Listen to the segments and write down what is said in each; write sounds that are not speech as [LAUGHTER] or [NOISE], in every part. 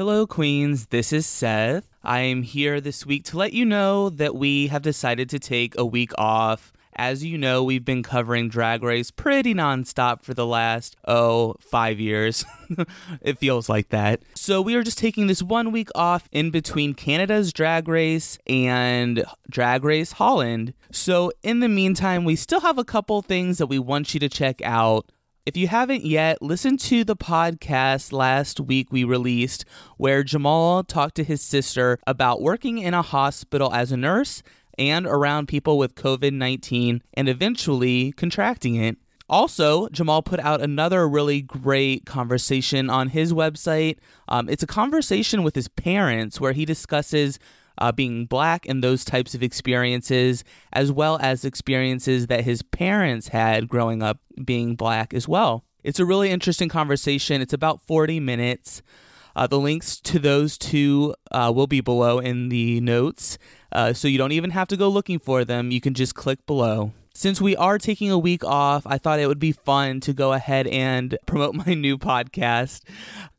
Hello, Queens. This is Seth. I am here this week to let you know that we have decided to take a week off. As you know, we've been covering Drag Race pretty nonstop for the last, oh, five years. [LAUGHS] it feels like that. So we are just taking this one week off in between Canada's Drag Race and Drag Race Holland. So in the meantime, we still have a couple things that we want you to check out. If you haven't yet, listen to the podcast last week we released where Jamal talked to his sister about working in a hospital as a nurse and around people with COVID 19 and eventually contracting it. Also, Jamal put out another really great conversation on his website. Um, it's a conversation with his parents where he discusses uh, being black and those types of experiences, as well as experiences that his parents had growing up being black as well. It's a really interesting conversation. It's about 40 minutes. Uh, the links to those two uh, will be below in the notes, uh, so you don't even have to go looking for them. You can just click below since we are taking a week off, I thought it would be fun to go ahead and [LAUGHS] promote my new podcast.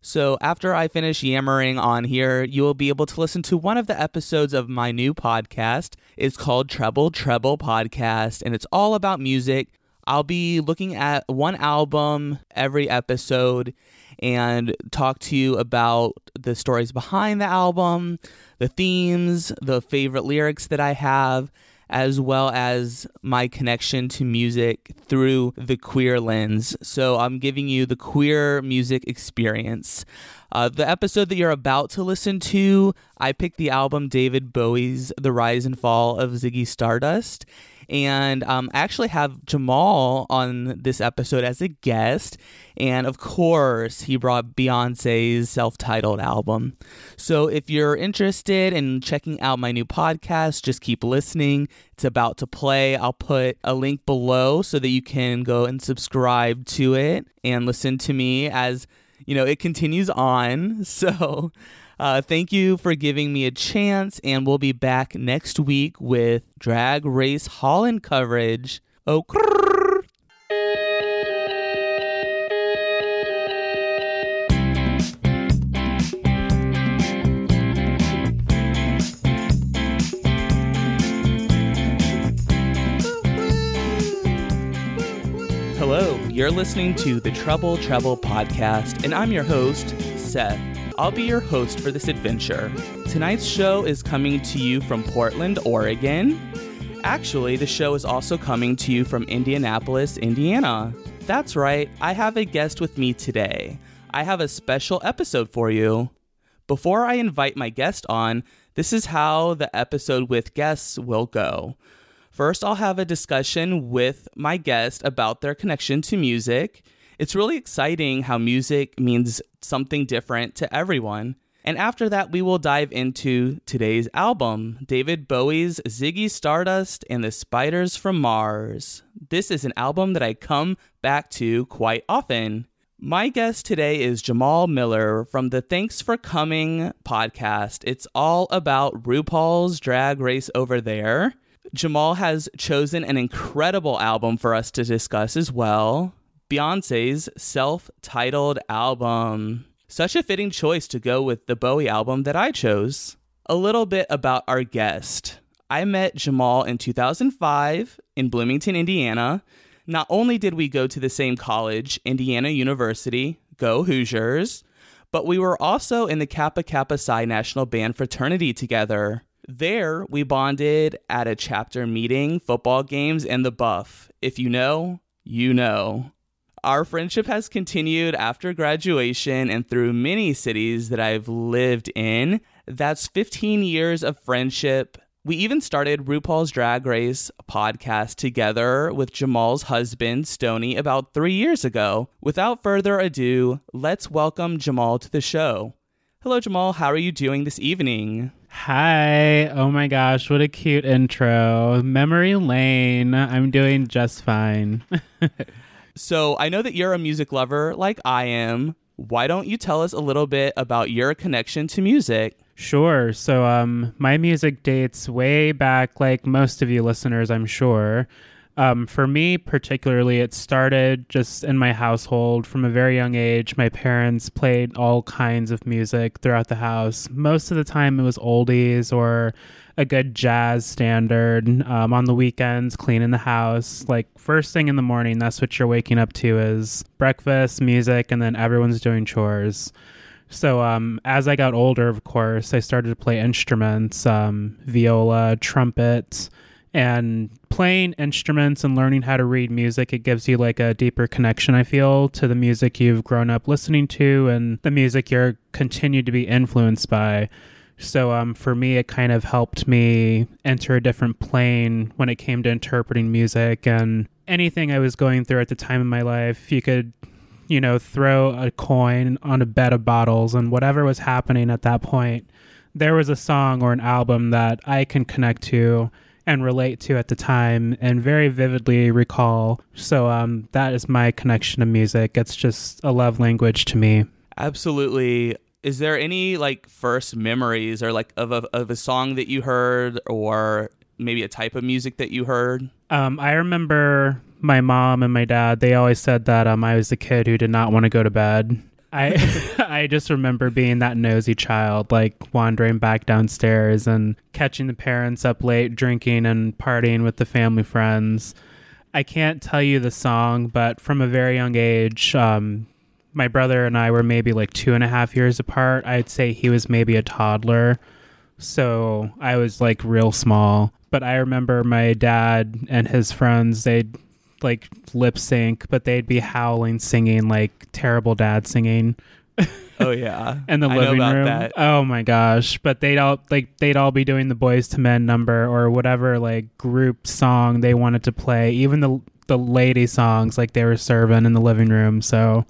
So, after I finish yammering on here, you will be able to listen to one of the episodes of my new podcast. It's called Trouble Treble Podcast, and it's all about music. I'll be looking at one album every episode and talk to you about the stories behind the album, the themes, the favorite lyrics that I have as well as my connection to music through the queer lens. So I'm giving you the queer music experience. Uh, the episode that you're about to listen to, I picked the album David Bowie's The Rise and Fall of Ziggy Stardust. And um, I actually have Jamal on this episode as a guest. And of course, he brought Beyonce's self titled album. So if you're interested in checking out my new podcast, just keep listening. It's about to play. I'll put a link below so that you can go and subscribe to it and listen to me as you know it continues on. [LAUGHS] So uh, thank you for giving me a chance, and we'll be back next week with Drag Race Holland coverage. Oh, crrr. Hello, you're listening to the Trouble Treble podcast, and I'm your host, Seth. I'll be your host for this adventure. Tonight's show is coming to you from Portland, Oregon. Actually, the show is also coming to you from Indianapolis, Indiana. That's right, I have a guest with me today. I have a special episode for you. Before I invite my guest on, this is how the episode with guests will go. First, I'll have a discussion with my guest about their connection to music it's really exciting how music means something different to everyone. And after that, we will dive into today's album, David Bowie's Ziggy Stardust and the Spiders from Mars. This is an album that I come back to quite often. My guest today is Jamal Miller from the Thanks for Coming podcast. It's all about RuPaul's Drag Race over there. Jamal has chosen an incredible album for us to discuss as well. Beyonce's self titled album. Such a fitting choice to go with the Bowie album that I chose. A little bit about our guest. I met Jamal in 2005 in Bloomington, Indiana. Not only did we go to the same college, Indiana University, go Hoosiers, but we were also in the Kappa Kappa Psi National Band fraternity together. There, we bonded at a chapter meeting, football games, and the buff. If you know, you know. Our friendship has continued after graduation and through many cities that I've lived in. That's 15 years of friendship. We even started RuPaul's Drag Race podcast together with Jamal's husband, Stony, about three years ago. Without further ado, let's welcome Jamal to the show. Hello, Jamal. How are you doing this evening? Hi. Oh my gosh, what a cute intro. Memory lane. I'm doing just fine. [LAUGHS] So I know that you're a music lover like I am. Why don't you tell us a little bit about your connection to music? Sure. So um my music dates way back like most of you listeners, I'm sure. Um, for me, particularly, it started just in my household from a very young age. My parents played all kinds of music throughout the house. Most of the time, it was oldies or a good jazz standard. Um, on the weekends, cleaning the house. Like, first thing in the morning, that's what you're waking up to is breakfast, music, and then everyone's doing chores. So, um, as I got older, of course, I started to play instruments, um, viola, trumpet and playing instruments and learning how to read music it gives you like a deeper connection i feel to the music you've grown up listening to and the music you're continued to be influenced by so um, for me it kind of helped me enter a different plane when it came to interpreting music and anything i was going through at the time in my life you could you know throw a coin on a bed of bottles and whatever was happening at that point there was a song or an album that i can connect to and relate to at the time and very vividly recall. So um, that is my connection to music. It's just a love language to me. Absolutely. Is there any like first memories or like of a, of a song that you heard or maybe a type of music that you heard? Um, I remember my mom and my dad, they always said that um, I was the kid who did not want to go to bed. I [LAUGHS] I just remember being that nosy child, like wandering back downstairs and catching the parents up late, drinking and partying with the family friends. I can't tell you the song, but from a very young age, um, my brother and I were maybe like two and a half years apart. I'd say he was maybe a toddler. So I was like real small. But I remember my dad and his friends, they'd like lip sync, but they'd be howling, singing like terrible dad singing. Oh yeah, [LAUGHS] in the living room. That. Oh my gosh! But they'd all like they'd all be doing the Boyz II Men number or whatever like group song they wanted to play. Even the the lady songs like they were serving in the living room. So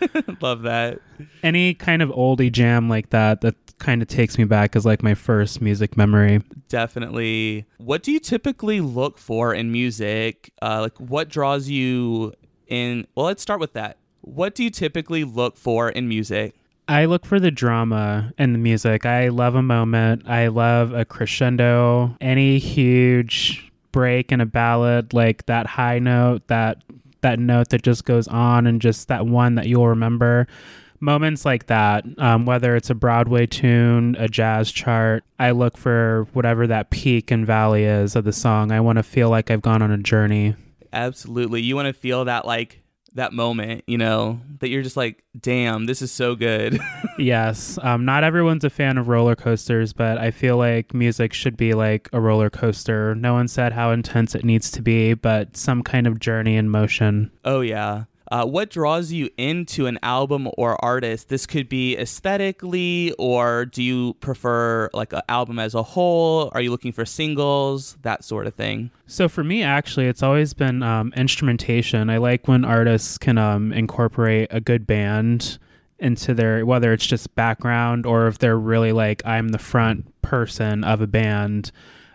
[LAUGHS] love that. Any kind of oldie jam like that that kind of takes me back as like my first music memory. Definitely. What do you typically look for in music? Uh, like, what draws you in? Well, let's start with that. What do you typically look for in music? I look for the drama in the music. I love a moment. I love a crescendo. Any huge break in a ballad, like that high note, that that note that just goes on, and just that one that you'll remember moments like that, um, whether it's a Broadway tune, a jazz chart, I look for whatever that peak and valley is of the song. I want to feel like I've gone on a journey. Absolutely. You want to feel that like that moment, you know, that you're just like, damn, this is so good. [LAUGHS] yes. Um, not everyone's a fan of roller coasters, but I feel like music should be like a roller coaster. No one said how intense it needs to be, but some kind of journey in motion. Oh, yeah. Uh, what draws you into an album or artist? This could be aesthetically, or do you prefer like an album as a whole? Are you looking for singles, that sort of thing? So for me, actually, it's always been um, instrumentation. I like when artists can um, incorporate a good band into their whether it's just background or if they're really like I'm the front person of a band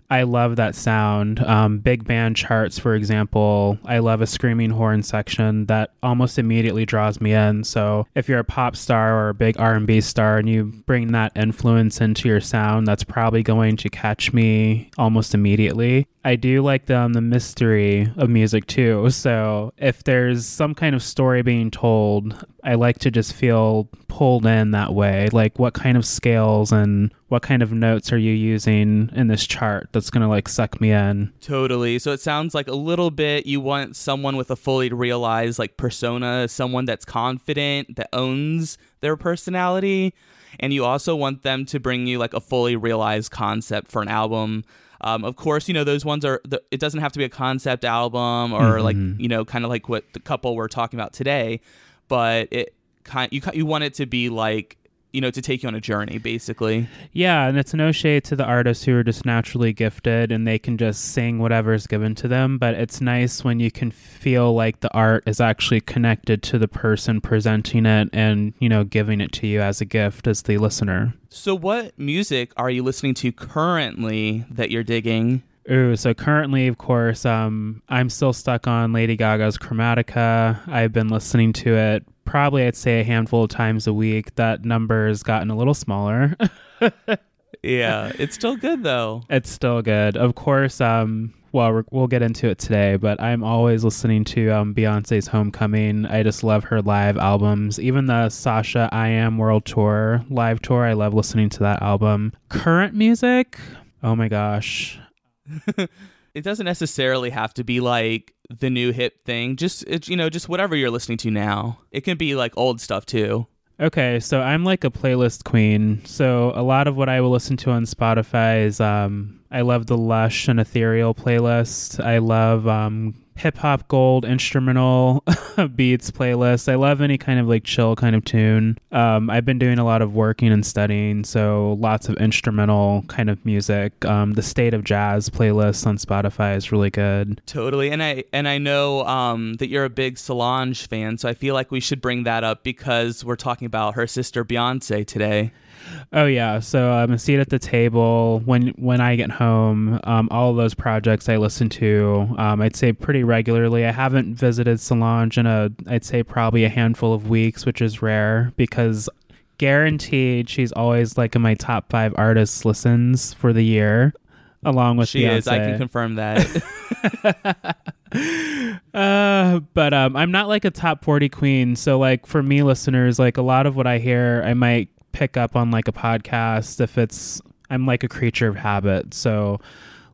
I love that sound. Um, big band charts, for example, I love a screaming horn section that almost immediately draws me in. So if you're a pop star or a big R&B star and you bring that influence into your sound, that's probably going to catch me almost immediately. I do like the, um, the mystery of music too. So if there's some kind of story being told, I like to just feel pulled in that way. Like what kind of scales and what kind of notes are you using in this chart that's going to like suck me in? Totally. So it sounds like a little bit you want someone with a fully realized like persona, someone that's confident, that owns their personality. And you also want them to bring you like a fully realized concept for an album um, of course, you know those ones are. The, it doesn't have to be a concept album or mm-hmm. like you know kind of like what the couple we're talking about today, but it kind you you want it to be like you know, to take you on a journey, basically. Yeah, and it's no shade to the artists who are just naturally gifted and they can just sing whatever's given to them. But it's nice when you can feel like the art is actually connected to the person presenting it and, you know, giving it to you as a gift as the listener. So, what music are you listening to currently that you're digging? Ooh, so currently, of course, um, I'm still stuck on Lady Gaga's Chromatica. I've been listening to it probably I'd say a handful of times a week. That number has gotten a little smaller. [LAUGHS] yeah, it's still good though. It's still good. Of course, um, well, we'll get into it today, but I'm always listening to um, Beyonce's Homecoming. I just love her live albums. Even the Sasha I Am World Tour live tour, I love listening to that album. Current music, oh my gosh. [LAUGHS] it doesn't necessarily have to be like the new hip thing. Just, it, you know, just whatever you're listening to now. It can be like old stuff too. Okay, so I'm like a playlist queen. So a lot of what I will listen to on Spotify is um I love the lush and ethereal playlist. I love um hip hop gold instrumental [LAUGHS] beats playlist. I love any kind of like chill kind of tune. Um, I've been doing a lot of working and studying, so lots of instrumental kind of music. Um, the state of jazz playlist on Spotify is really good. Totally, and I and I know um, that you're a big Solange fan, so I feel like we should bring that up because we're talking about her sister Beyonce today. Oh yeah, so I'm um, a seat at the table when when I get home. Um, all of those projects I listen to, um, I'd say pretty regularly. I haven't visited Solange in a, I'd say probably a handful of weeks, which is rare because guaranteed she's always like in my top five artists listens for the year, along with she Beyonce. is. I can confirm that. [LAUGHS] uh, but um, I'm not like a top 40 queen. So like for me listeners, like a lot of what I hear, I might pick up on like a podcast if it's I'm like a creature of habit. So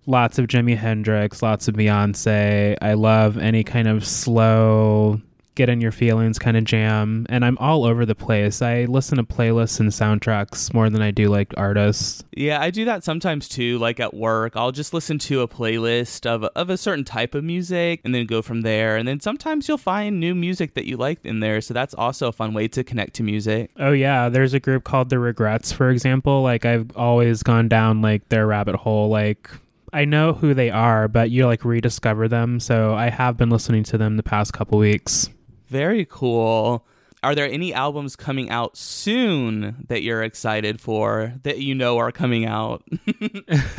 lots of Jimi Hendrix, lots of Beyonce. I love any kind of slow get in your feelings kind of jam and i'm all over the place. I listen to playlists and soundtracks more than i do like artists. Yeah i do that sometimes too like at work. I'll just listen to a playlist of, of a certain type of music and then go from there. And then sometimes you'll find new music that you like in there so that's also a fun way to connect to music. Oh yeah. There's a group called the regrets for example. Like i've always gone down like their rabbit hole. Like I know who they are, but you like rediscover them. So I have been listening to them the past couple weeks. Very cool. Are there any albums coming out soon that you're excited for that you know are coming out?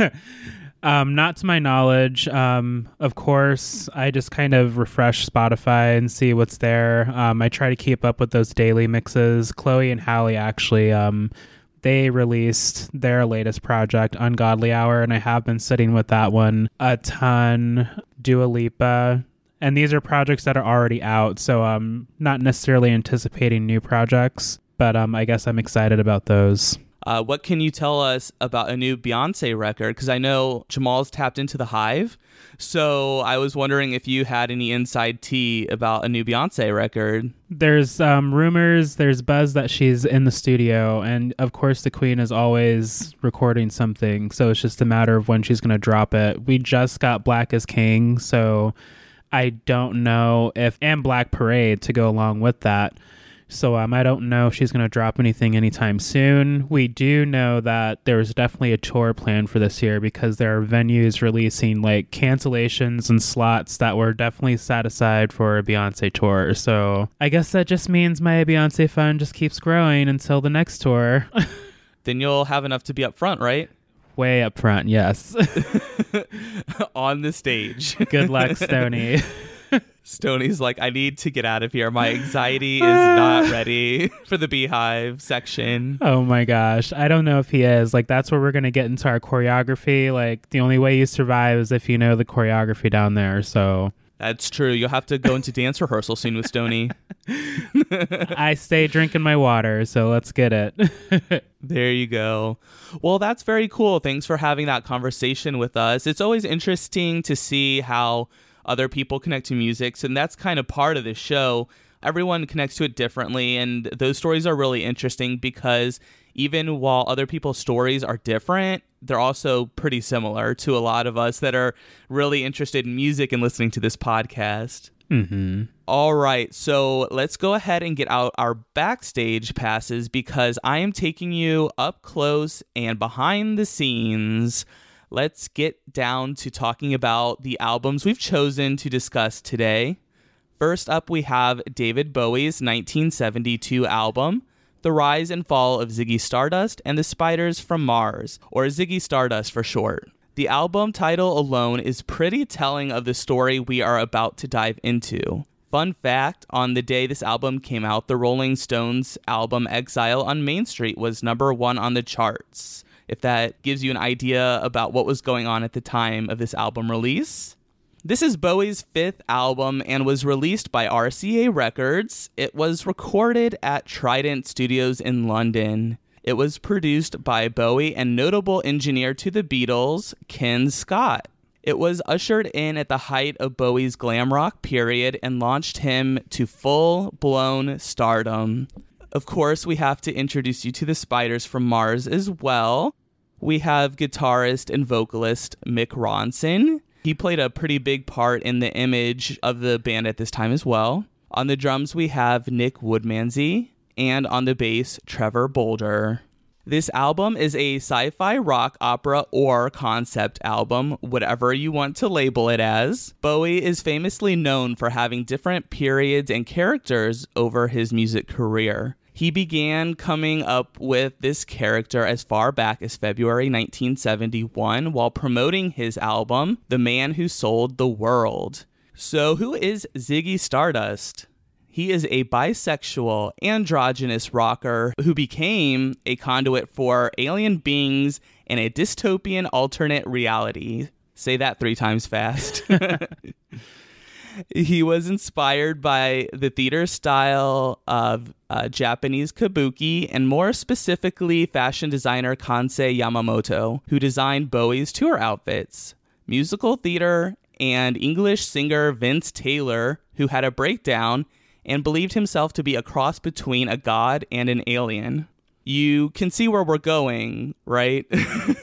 [LAUGHS] um, not to my knowledge. Um, of course, I just kind of refresh Spotify and see what's there. Um, I try to keep up with those daily mixes. Chloe and Halle actually um, they released their latest project, Ungodly Hour, and I have been sitting with that one a ton. Dua Lipa, and these are projects that are already out so i'm not necessarily anticipating new projects but um, i guess i'm excited about those. Uh, what can you tell us about a new beyonce record? Because i know jamal's tapped into the hive so i was wondering if you had any inside tea about a new beyonce record. There's um, rumors there's buzz that she's in the studio and of course the queen is always recording something so it's just a matter of when she's going to drop it. We just got Black Is King so I don't know if and Black Parade to go along with that. So um, I don't know if she's going to drop anything anytime soon. We do know that there's definitely a tour plan for this year because there are venues releasing like cancellations and slots that were definitely set aside for a Beyonce tour. So I guess that just means my Beyonce fund just keeps growing until the next tour. [LAUGHS] then you'll have enough to be up front, right? Way up front, yes. [LAUGHS] On the stage. Good luck, [LAUGHS] Stony. Stony's like, I need to get out of here. My anxiety [LAUGHS] is not ready for the Beyhive section. Oh my gosh. I don't know if he is. Like, that's where we're going to get into our choreography. Like, the only way you survive is if you know the choreography down there. So. That's true. You'll have to go into dance rehearsal soon with Stony. [LAUGHS] I stay drinking my water, so let's get it. [LAUGHS] there you go. Well, that's very cool. Thanks for having that conversation with us. It's always interesting to see how other people connect to music, and that's kind of part of the show. Everyone connects to it differently, and those stories are really interesting because even while other people's stories are different, they're also pretty similar to a lot of us that are really interested in music and listening to this podcast. Mm-hmm. All right, so let's go ahead and get out our backstage passes because I am taking you up close and behind the scenes. Let's get down to talking about the albums we've chosen to discuss today. First up, we have David Bowie's 1972 album, The Rise and Fall of Ziggy Stardust and the Spiders from Mars, or Ziggy Stardust for short. The album title alone is pretty telling of the story we are about to dive into. Fun fact on the day this album came out, the Rolling Stones album Exile on Main Street was number one on the charts. if that gives you an idea about what was going on at the time of this album release. This is Bowie's fifth album and was released by RCA Records. It was recorded at Trident Studios in London. It was produced by Bowie and notable engineer to the Beatles, Ken Scott. It was ushered in at the height of Bowie's glam rock period and launched him to full blown stardom. Of course, we have to introduce you to the Spiders from Mars as well. We have guitarist and vocalist Mick Ronson. He played a pretty big part in the image of the band at this time as well. On the drums, we have Mick Woodmansey, and on the bass, Trevor Bolder. This album is a sci fi rock opera or concept album, whatever you want to label it as. Bowie is famously known for having different periods and characters over his music career. He began coming up with this character as far back as February 1971 while promoting his album, The Man Who Sold the World. So, who is Ziggy Stardust? He is a bisexual, androgynous rocker who became a conduit for alien beings in a dystopian alternate reality. Say that three times fast. [LAUGHS] [LAUGHS] he was inspired by the theater style of uh, Japanese kabuki and more specifically fashion designer Kansai Yamamoto, who designed Bowie's tour outfits. Musical theater and English singer Vince Taylor, who had a breakdown and believed himself to be a cross between a god and an alien. You can see where we're going, right?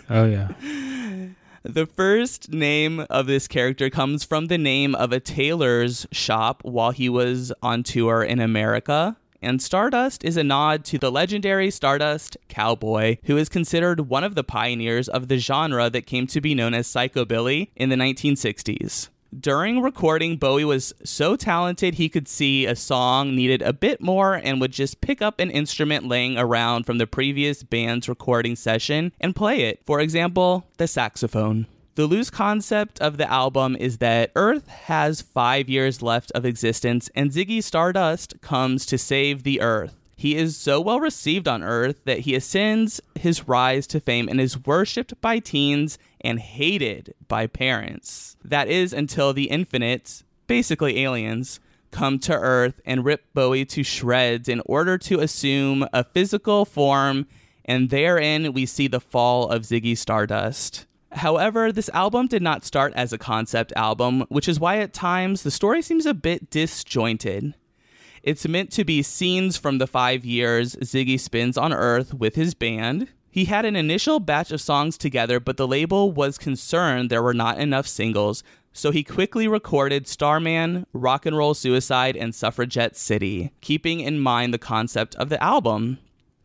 oh, yeah. [LAUGHS] The first name of this character comes from the name of a tailor's shop while he was on tour in America. And Stardust is a nod to the legendary Stardust Cowboy, who is considered one of the pioneers of the genre that came to be known as psychobilly in the 1960s. During recording, Bowie was so talented he could see a song needed a bit more and would just pick up an instrument laying around from the previous band's recording session and play it. For example, the saxophone. The loose concept of the album is that Earth has five years left of existence and Ziggy Stardust comes to save the Earth. He is so well received on Earth that he ascends his rise to fame and is worshipped by teens and hated by parents. That is until the infinite, basically aliens, come to Earth and rip Bowie to shreds in order to assume a physical form, and therein we see the fall of Ziggy Stardust. However, this album did not start as a concept album, which is why at times the story seems a bit disjointed. It's meant to be scenes from the five years Ziggy spends on Earth with his band. He had an initial batch of songs together, but the label was concerned there were not enough singles, so he quickly recorded Starman, Rock and Roll Suicide, and Suffragette City, keeping in mind the concept of the album.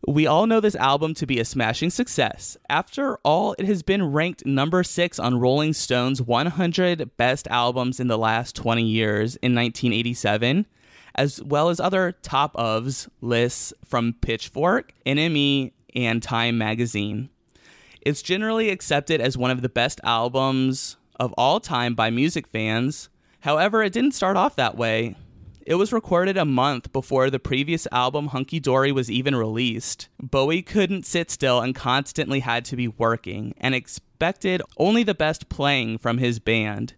We all know this album to be a smashing success. After all, it has been ranked number six on Rolling Stone's 100 Best Albums in the last 20 years in 1987 as well as other top ofs lists from Pitchfork, NME, and Time magazine. It's generally accepted as one of the best albums of all time by music fans. However, it didn't start off that way. It was recorded a month before the previous album Hunky Dory was even released. Bowie couldn't sit still and constantly had to be working, and expected only the best playing from his band.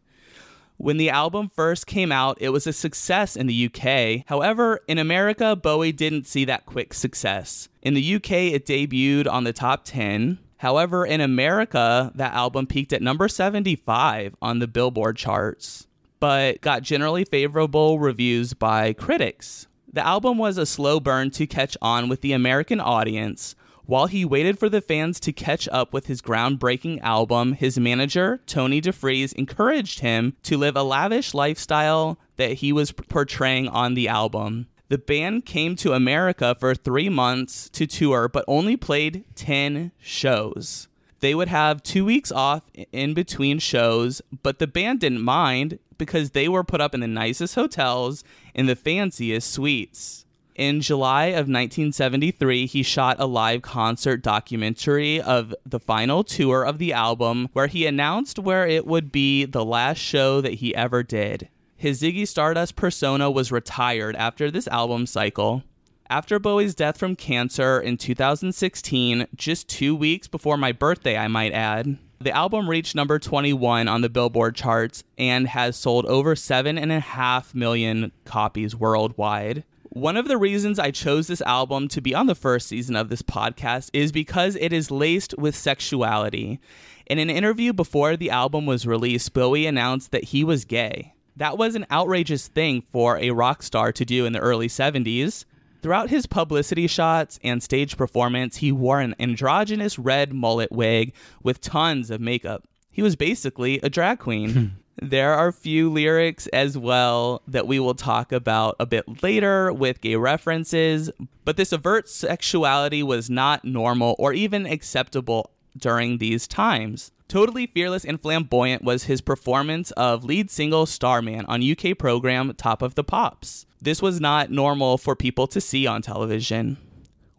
When the album first came out, it was a success in the UK. However, in America, Bowie didn't see that quick success. In the UK, it debuted on the top 10. However, in America, that album peaked at number 75 on the Billboard charts, but got generally favorable reviews by critics. The album was a slow burn to catch on with the American audience, while he waited for the fans to catch up with his groundbreaking album, his manager, Tony DeFries, encouraged him to live a lavish lifestyle that he was portraying on the album. The band came to America for three months to tour, but only played 10 shows. They would have two weeks off in between shows, but the band didn't mind because they were put up in the nicest hotels in the fanciest suites. In July of 1973, he shot a live concert documentary of the final tour of the album where he announced where it would be the last show that he ever did. His Ziggy Stardust persona was retired after this album cycle. After Bowie's death from cancer in 2016, just two weeks before my birthday, I might add, the album reached number 21 on the Billboard charts and has sold over 7.5 million copies worldwide. One of the reasons I chose this album to be on the first season of this podcast is because it is laced with sexuality. In an interview before the album was released, Bowie announced that he was gay. That was an outrageous thing for a rock star to do in the early 70s. Throughout his publicity shots and stage performance, he wore an androgynous red mullet wig with tons of makeup. He was basically a drag queen. [LAUGHS] there are a few lyrics as well that we will talk about a bit later with gay references, but this overt sexuality was not normal or even acceptable during these times. Totally fearless and flamboyant was his performance of lead single Starman on UK program Top of the Pops. This was not normal for people to see on television.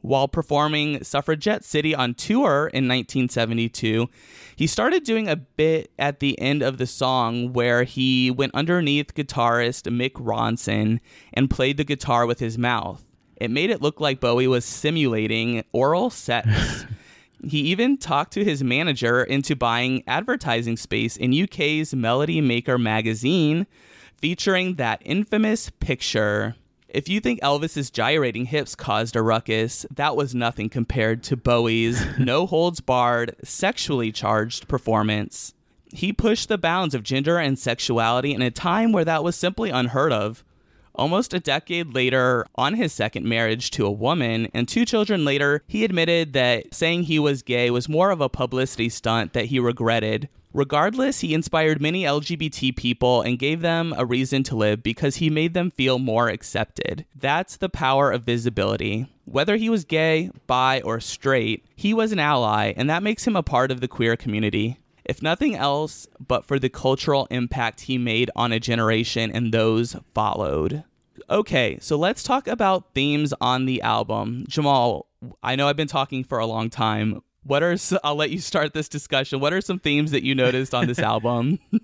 While performing Suffragette City on tour in 1972, he started doing a bit at the end of the song where he went underneath guitarist Mick Ronson and played the guitar with his mouth. It made it look like Bowie was simulating oral sex. [LAUGHS] he even talked to his manager into buying advertising space in UK's Melody Maker magazine featuring that infamous picture. If you think Elvis's gyrating hips caused a ruckus, that was nothing compared to Bowie's [LAUGHS] no holds barred, sexually charged performance. He pushed the bounds of gender and sexuality in a time where that was simply unheard of. Almost a decade later, on his second marriage to a woman and two children later, he admitted that saying he was gay was more of a publicity stunt that he regretted. Regardless, he inspired many LGBT people and gave them a reason to live because he made them feel more accepted. That's the power of visibility. Whether he was gay, bi, or straight, he was an ally, and that makes him a part of the queer community. If nothing else, but for the cultural impact he made on a generation and those followed. Okay, so let's talk about themes on the album. Jamal, I know I've been talking for a long time what are I'll let you start this discussion. What are some themes that you noticed on this album? [LAUGHS]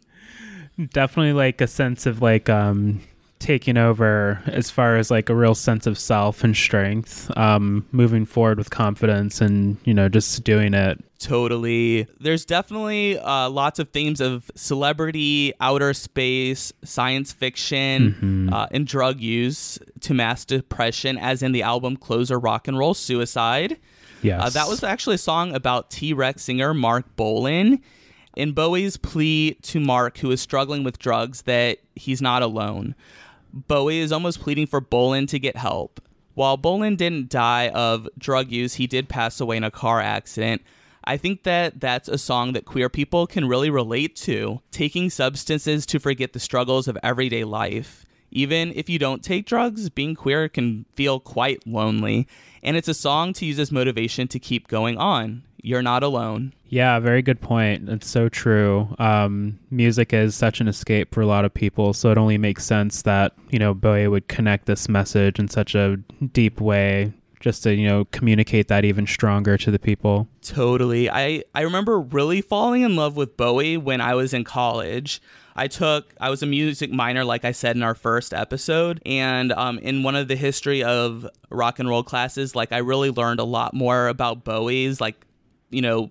Definitely like a sense of like um taking over as far as like a real sense of self and strength um moving forward with confidence and you know just doing it totally there's definitely uh, lots of themes of celebrity outer space science fiction mm-hmm. uh, and drug use to mass depression as in the album closer rock and roll suicide Yes. Uh, that was actually a song about T Rex singer Marc Bolan. In Bowie's plea to Mark, who is struggling with drugs, that he's not alone. Bowie is almost pleading for Bolan to get help. While Bolan didn't die of drug use, he did pass away in a car accident. I think that that's a song that queer people can really relate to, taking substances to forget the struggles of everyday life. Even if you don't take drugs, being queer can feel quite lonely. And it's a song to use as motivation to keep going on. You're not alone. Yeah, very good point. It's so true. Um, music is such an escape for a lot of people, so it only makes sense that you know Bowie would connect this message in such a deep way, just to you know communicate that even stronger to the people. Totally. I I remember really falling in love with Bowie when I was in college. I took I was a music minor, like I said in our first episode, and um, in one of the history of rock and roll classes, like I really learned a lot more about Bowie's like you know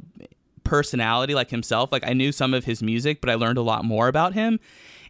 personality, like himself. Like I knew some of his music, but I learned a lot more about him.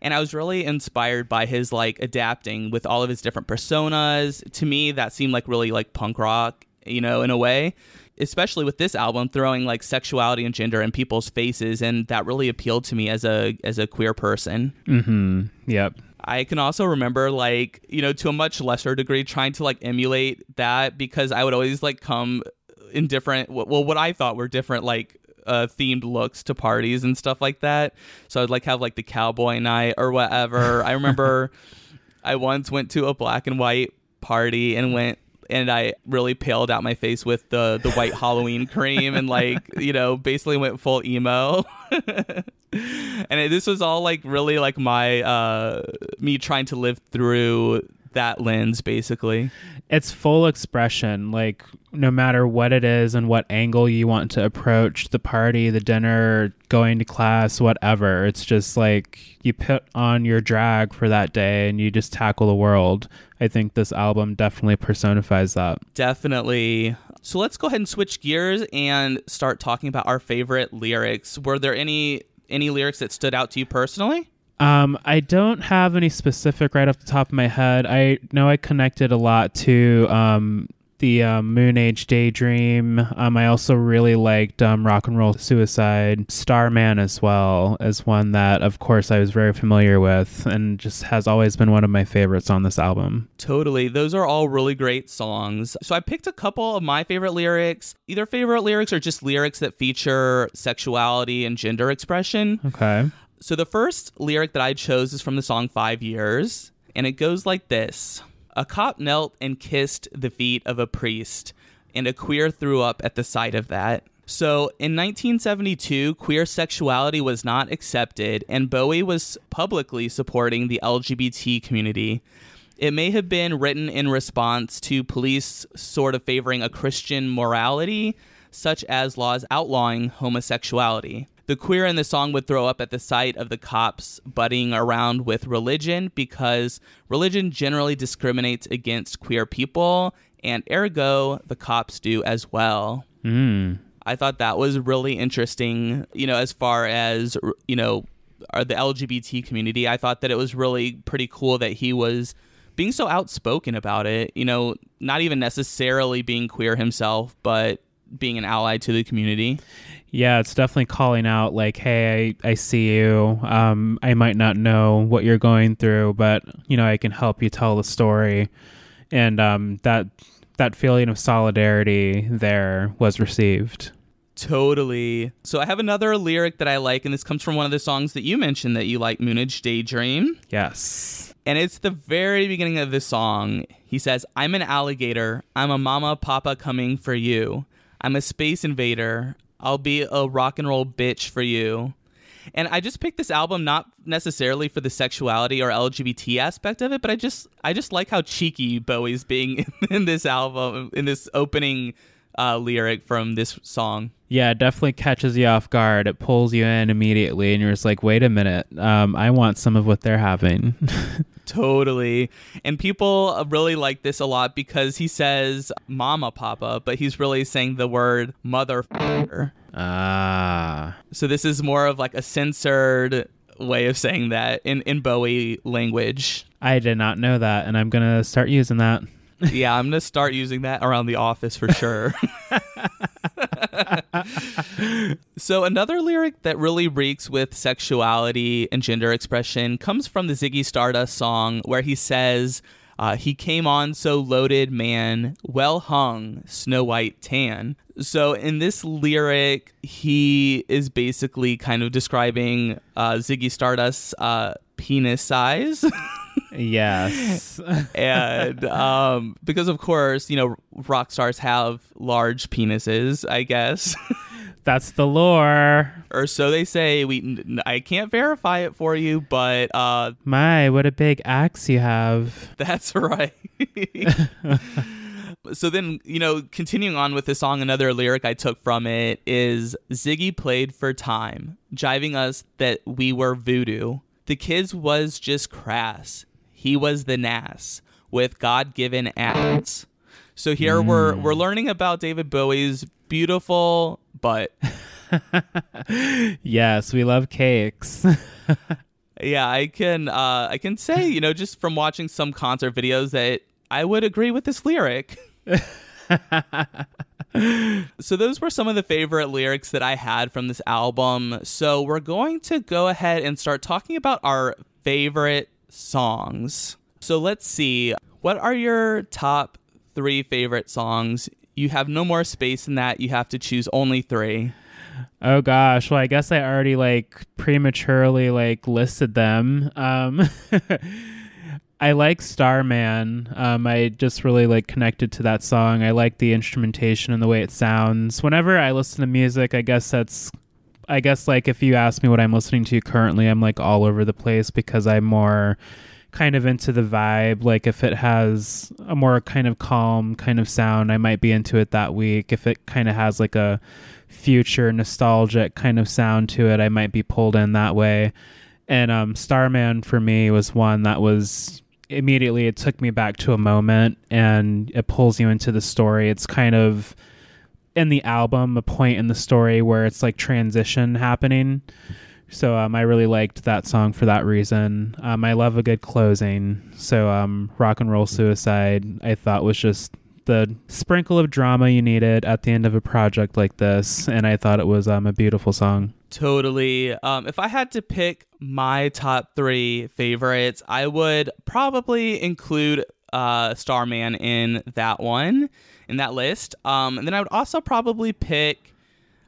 And I was really inspired by his like adapting with all of his different personas. To me, that seemed like really like punk rock, you know, in a way especially with this album throwing like sexuality and gender in people's faces and that really appealed to me as a as a queer person mm-hmm yep I can also remember like, you know, to a much lesser degree trying to like emulate that because I would always like come in different well what I thought were different like uh, themed looks to parties and stuff like that. So I'd like have like the cowboy night or whatever. I remember [LAUGHS] I once went to a black and white party and went and I really paled out my face with the the white Halloween cream and like [LAUGHS] you know basically went full emo. [LAUGHS] and it, this was all like really like my uh me trying to live through that lens basically it's full expression like no matter what it is and what angle you want to approach the party the dinner going to class whatever it's just like you put on your drag for that day and you just tackle the world i think this album definitely personifies that Definitely. So let's go ahead and switch gears and start talking about our favorite lyrics. Were there any any lyrics that stood out to you personally? Um, I don't have any specific right off the top of my head. I know I connected a lot to um, the um, Moonage Daydream. Um, I also really liked um, Rock and Roll Suicide. Starman as well as one that, of course, I was very familiar with and just has always been one of my favorites on this album. Totally. Those are all really great songs. So I picked a couple of my favorite lyrics, either favorite lyrics or just lyrics that feature sexuality and gender expression. Okay. So the first lyric that I chose is from the song Five Years, and it goes like this A cop knelt and kissed the feet of a priest, and a queer threw up at the sight of that. So in 1972, queer sexuality was not accepted, and Bowie was publicly supporting the LGBT community. It may have been written in response to police sort of favoring a Christian morality, such as laws outlawing homosexuality. The queer in the song would throw up at the sight of the cops butting around with religion because religion generally discriminates against queer people, and ergo, the cops do as well. Mm. I thought that was really interesting, you know, as far as, you know, uh, the LGBT community. I thought that it was really pretty cool that he was being so outspoken about it, you know, not even necessarily being queer himself, but being an ally to the community. Yeah, it's definitely calling out like, "Hey, I, I see you. Um, I might not know what you're going through, but you know, I can help you tell the story." And um, that that feeling of solidarity there was received. Totally. So I have another lyric that I like, and this comes from one of the songs that you mentioned that you like, Moonage Daydream. Yes. And it's the very beginning of the song. He says, I'm an alligator. I'm a mama, papa coming for you. I'm a space invader. I'll be a rock and roll bitch for you. And I just picked this album not necessarily for the sexuality or LGBT aspect of it, but I just I just like how cheeky Bowie's being [LAUGHS] in this album in this opening uh, lyric from this song. Yeah, it definitely catches you off guard. It pulls you in immediately, and you're just like, wait a minute, um, I want some of what they're having. [LAUGHS] Totally. And people really like this a lot because he says mama papa, but he's really saying the word mother. Ah. So this is more of like a censored way of saying that in, in Bowie language. I did not know that, and I'm going to start using that. yeah, I'm going to start using that around the office for sure. [LAUGHS] so, another lyric that really reeks with sexuality and gender expression comes from the Ziggy Stardust song where he says, uh, he came on so loaded, man, well hung, snow white tan. So in this lyric, he is basically kind of describing uh, Ziggy Stardust's uh, penis size. [LAUGHS] yes. [LAUGHS] and um, because, of course, you know, rock stars have large penises, I guess. [LAUGHS] That's the lore. or so they say. We I can't verify it for you, but uh, My, what a big axe you have. [LAUGHS] That's right. so then, you know, continuing on with the song, another lyric I took from it is Ziggy played for time, jiving us that we were voodoo. The kids was just crass. He was the nas with God given ass. So here we're we're learning about David Bowie's beautiful butt. [LAUGHS] yes, we love cakes. [LAUGHS] Yeah, I can uh, I can say, you know, just from watching some concert videos that I would agree with this lyric. [LAUGHS] so those were some of the favorite lyrics that I had from this album. So we're going to go ahead and start talking about our favorite songs. So let's see. What are your top 3 favorite songs? You have no more space in that. You have to choose only 3. oh gosh, well I guess I already like prematurely like listed them. Um [LAUGHS] I like Starman. Um, I just really like connected to that song. I like the instrumentation and the way it sounds. Whenever I listen to music, I guess that's I guess like if you ask me what I'm listening to currently, I'm like all over the place because I'm more kind of into the vibe. Like if it has a more kind of calm kind of sound, I might be into it that week. If it kind of has like a future nostalgic kind of sound to it, I might be pulled in that way. And um, Starman for me was one that was immediately it took me back to a moment and it pulls you into the story. It's kind of in the album a point in the story where it's like transition happening. So um, I really liked that song for that reason. Um, I love a good closing. So um, rock and roll suicide I thought was just the sprinkle of drama you needed at the end of a project like this, and I thought it was um, a beautiful song. Totally. Um, if I had to pick my top three favorites, I would probably include uh, Starman in that one, in that list. Um, and then I would also probably pick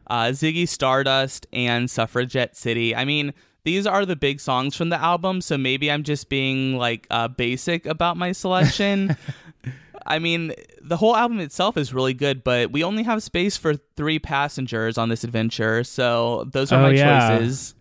uh, Ziggy Stardust and Suffragette City. I mean, these are the big songs from the album, so maybe I'm just being like uh, basic about my selection. [LAUGHS] I mean, the whole album itself is really good, but we only have space for three passengers on this adventure, so those are Oh, my yeah. choices.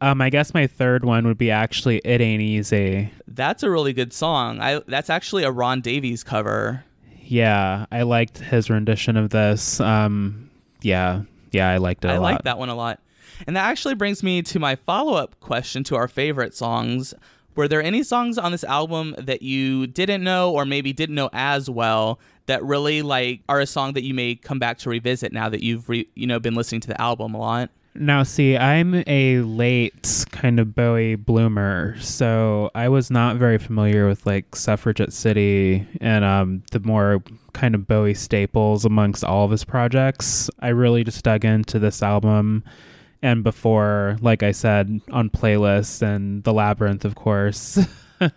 Um, I guess my third one would be actually "It Ain't Easy." That's a really good song. I that's actually a Ron Davies cover. Yeah, I liked his rendition of this. Um, yeah, yeah, I liked it a I. I like that one a lot. And that actually brings me to my follow-up question to our favorite songs. Were there any songs on this album that you didn't know or maybe didn't know as well that really like are a song that you may come back to revisit now that you've re- you know been listening to the album a lot? Now, see, I'm a late kind of Bowie bloomer, so I was not very familiar with like Suffragette City and um, the more kind of Bowie staples amongst all of his projects. I really just dug into this album. And before, like I said, on playlists and The Labyrinth, of course. [LAUGHS]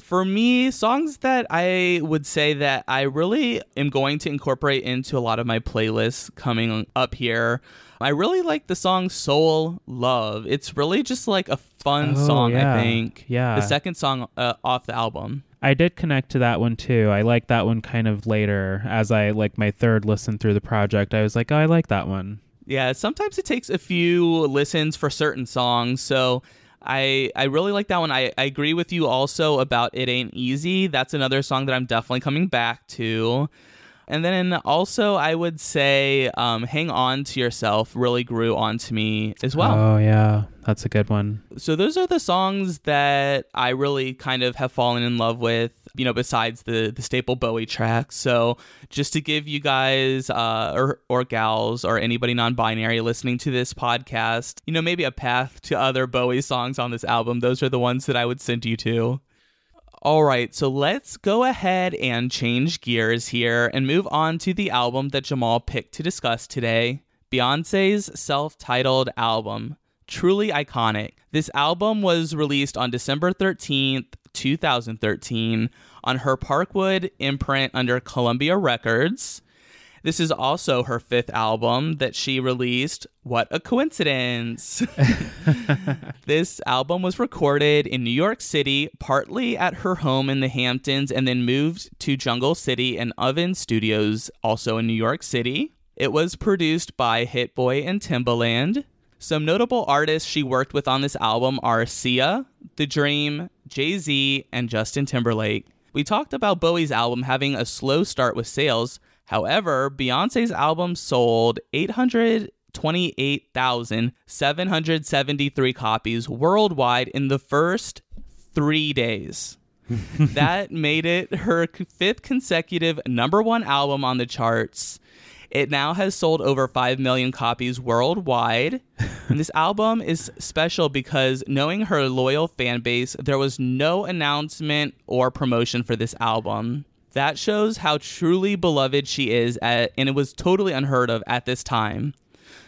For me, songs that I would say that I really am going to incorporate into a lot of my playlists coming up here. I really like the song Soul Love. It's really just like a fun Oh, song, yeah. I think. Yeah. The second song uh, off the album. I did connect to that one too. I like that one kind of later as I like my third listen through the project. I was like, oh, I like that one. Yeah, sometimes it takes a few listens for certain songs. So I I really like that one. I, I agree with you also about It Ain't Easy. That's another song that I'm definitely coming back to. And then also I would say um, Hang On to Yourself really grew onto me as well. Oh yeah, that's a good one. So those are the songs that I really kind of have fallen in love with, you know, besides the the staple Bowie tracks. So just to give you guys uh, or or gals or anybody non-binary listening to this podcast, you know, maybe a path to other Bowie songs on this album. Those are the ones that I would send you to. All right, so let's go ahead and change gears here and move on to the album that Jamal picked to discuss today Beyonce's self titled album. Truly iconic. This album was released on December 13th, 2013, on her Parkwood imprint under Columbia Records. This is also her fifth album that she released. What a coincidence! [LAUGHS] this album was recorded in New York City, partly at her home in the Hamptons, and then moved to Jungle City and Oven Studios, also in New York City. It was produced by Hit Boy and Timbaland. Some notable artists she worked with on this album are Sia, The Dream, Jay Z, and Justin Timberlake. We talked about Bowie's album having a slow start with sales. However, Beyonce's album sold 828,773 copies worldwide in the first three days. [LAUGHS] that made it her fifth consecutive number one album on the charts. It now has sold over 5 million copies worldwide. and this album is special because knowing her loyal fan base, there was no announcement or promotion for this album. That shows how truly beloved she is, at, and it was totally unheard of at this time.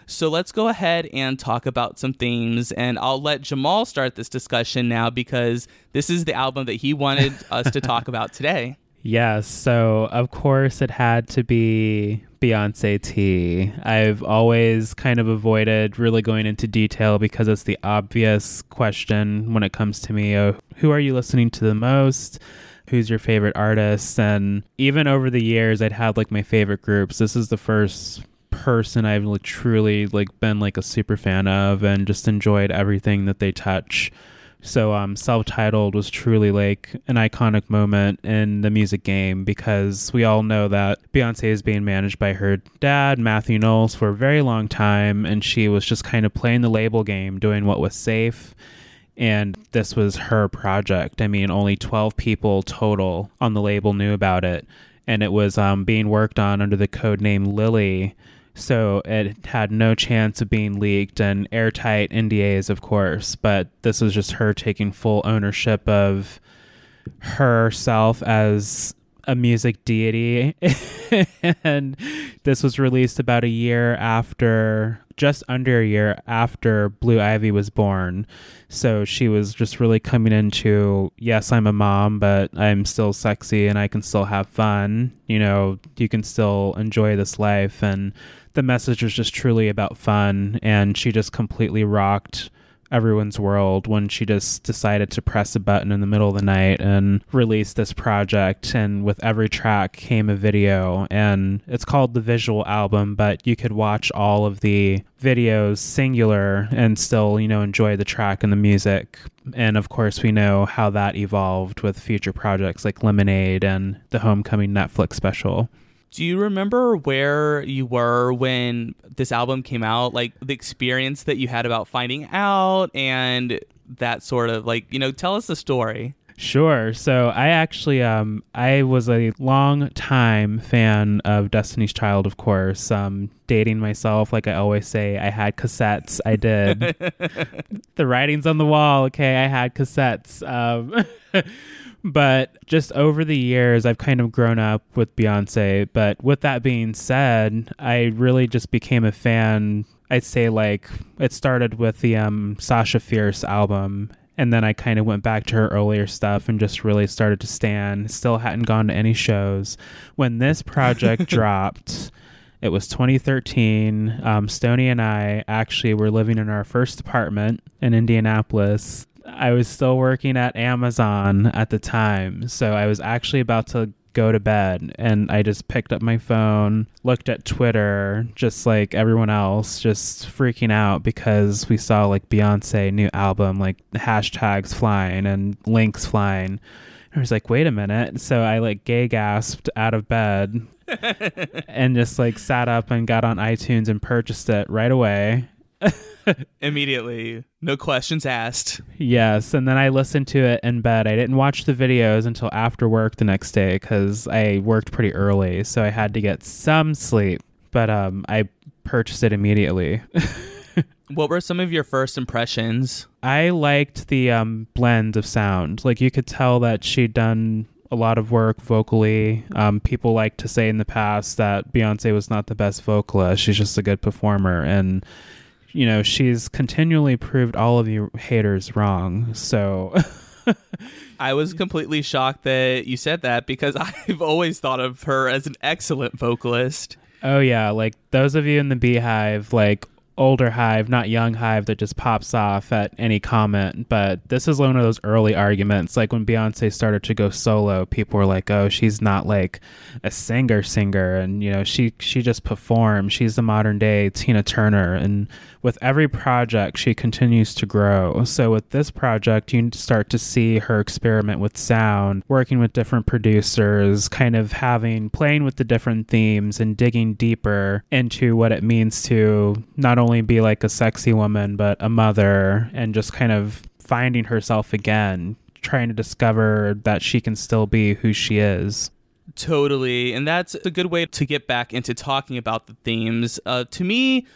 So let's go ahead and talk about some themes, and I'll let Jamal start this discussion now because this is the album that he wanted [LAUGHS] us to talk about today. Yes, so of course it had to be Beyonce T. I've always kind of avoided really going into detail because it's the obvious question when it comes to me of who are you listening to the most? Who's your favorite artist? And even over the years I'd had like my favorite groups. This is the first person I've like truly like been like a super fan of and just enjoyed everything that they touch So, um, self-titled was truly like an iconic moment in the music game because we all know that Beyonce is being managed by her dad, Matthew Knowles, for a very long time, and she was just kind of playing the label game, doing what was safe. And this was her project. I mean, only 12 people total on the label knew about it. And it was um, being worked on under the code name Lily so it had no chance of being leaked and airtight NDAs, of course. But this was just her taking full ownership of herself as a music deity. [LAUGHS] and this was released about a year after, just under a year after Blue Ivy was born. So she was just really coming into, yes, I'm a mom, but I'm still sexy and I can still have fun. You know, you can still enjoy this life. And the message was just truly about fun, and she just completely rocked everyone's world when she just decided to press a button in the middle of the night and release this project. And with every track came a video and it's called the visual album but you could watch all of the videos singular and still you know enjoy the track and the music. And of course we know how that evolved with future projects like lemonade and the homecoming netflix special do you remember where you were when this album came out? Like the experience that you had about finding out and that sort of like, you know, tell us the story. Sure. So I actually um I was a long time fan of Destiny's Child, of course. Um dating myself, like I always say, I had cassettes. I did. [LAUGHS] the writing's on the wall, okay, I had cassettes. Um [LAUGHS] but just over the years, I've kind of grown up with Beyonce. But with that being said, I really just became a fan. I'd say like it started with the um, Sasha Fierce album. And then I kind of went back to her earlier stuff and just really started to stand. Still hadn't gone to any shows. When this project [LAUGHS] dropped, it was 2013. Um, Stony and I actually were living in our first apartment in Indianapolis I was still working at Amazon at the time. So I was actually about to go to bed and I just picked up my phone, looked at Twitter, just like everyone else, just freaking out because we saw like Beyonce new album, like hashtags flying and links flying. I was like, wait a minute. So I like gay gasped out of bed [LAUGHS] and just like sat up and got on iTunes and purchased it right away. [LAUGHS] Immediately, no questions asked. Yes, and then I listened to it in bed. I didn't watch the videos until after work the next day because I worked pretty early, so I had to get some sleep. But um, I purchased it immediately. [LAUGHS] what were some of your first impressions? I liked the um, blend of sound. Like you could tell that she'd done a lot of work vocally. Um, people like to say in the past that Beyonce was not the best vocalist; she's just a good performer, and you know, she's continually proved all of you haters wrong. So [LAUGHS] I was completely shocked that you said that because [LAUGHS] I've always thought of her as an excellent vocalist. Oh yeah, like those of you in the Beyhive, like older hive, not young hive that just pops off at any comment. But this is one of those early arguments. Like when Beyonce started to go solo, people were like, "Oh, she's not like a singer singer," and you know, she she just performs. She's the modern day Tina Turner, and with every project, she continues to grow. So with this project, you start to see her experiment with sound, working with different producers, kind of having playing with the different themes and digging deeper into what it means to not only be like a sexy woman, but a mother, and just kind of finding herself again, trying to discover that she can still be who she is. Totally. And that's a good way to get back into talking about the themes. Uh, to me,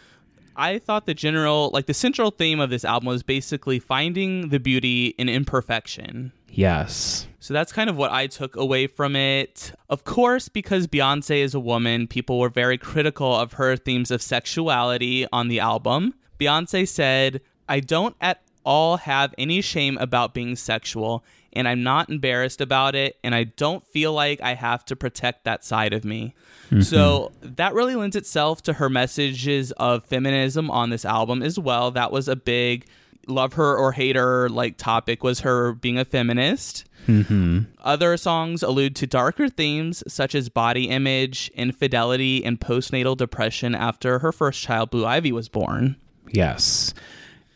I thought the general, like the central theme of this album was basically finding the beauty in imperfection. Yes. So that's kind of what I took away from it. Of course, because Beyonce is a woman, people were very critical of her themes of sexuality on the album. Beyonce said, I don't at all have any shame about being sexual, and I'm not embarrassed about it, and I don't feel like I have to protect that side of me. Mm-hmm. So that really lends itself to her messages of feminism on this album as well. That was a big love her or hate her like topic was her being a feminist. Mm-hmm. Other songs allude to darker themes such as body image, infidelity, and postnatal depression after her first child, Blue Ivy, was born. Yes.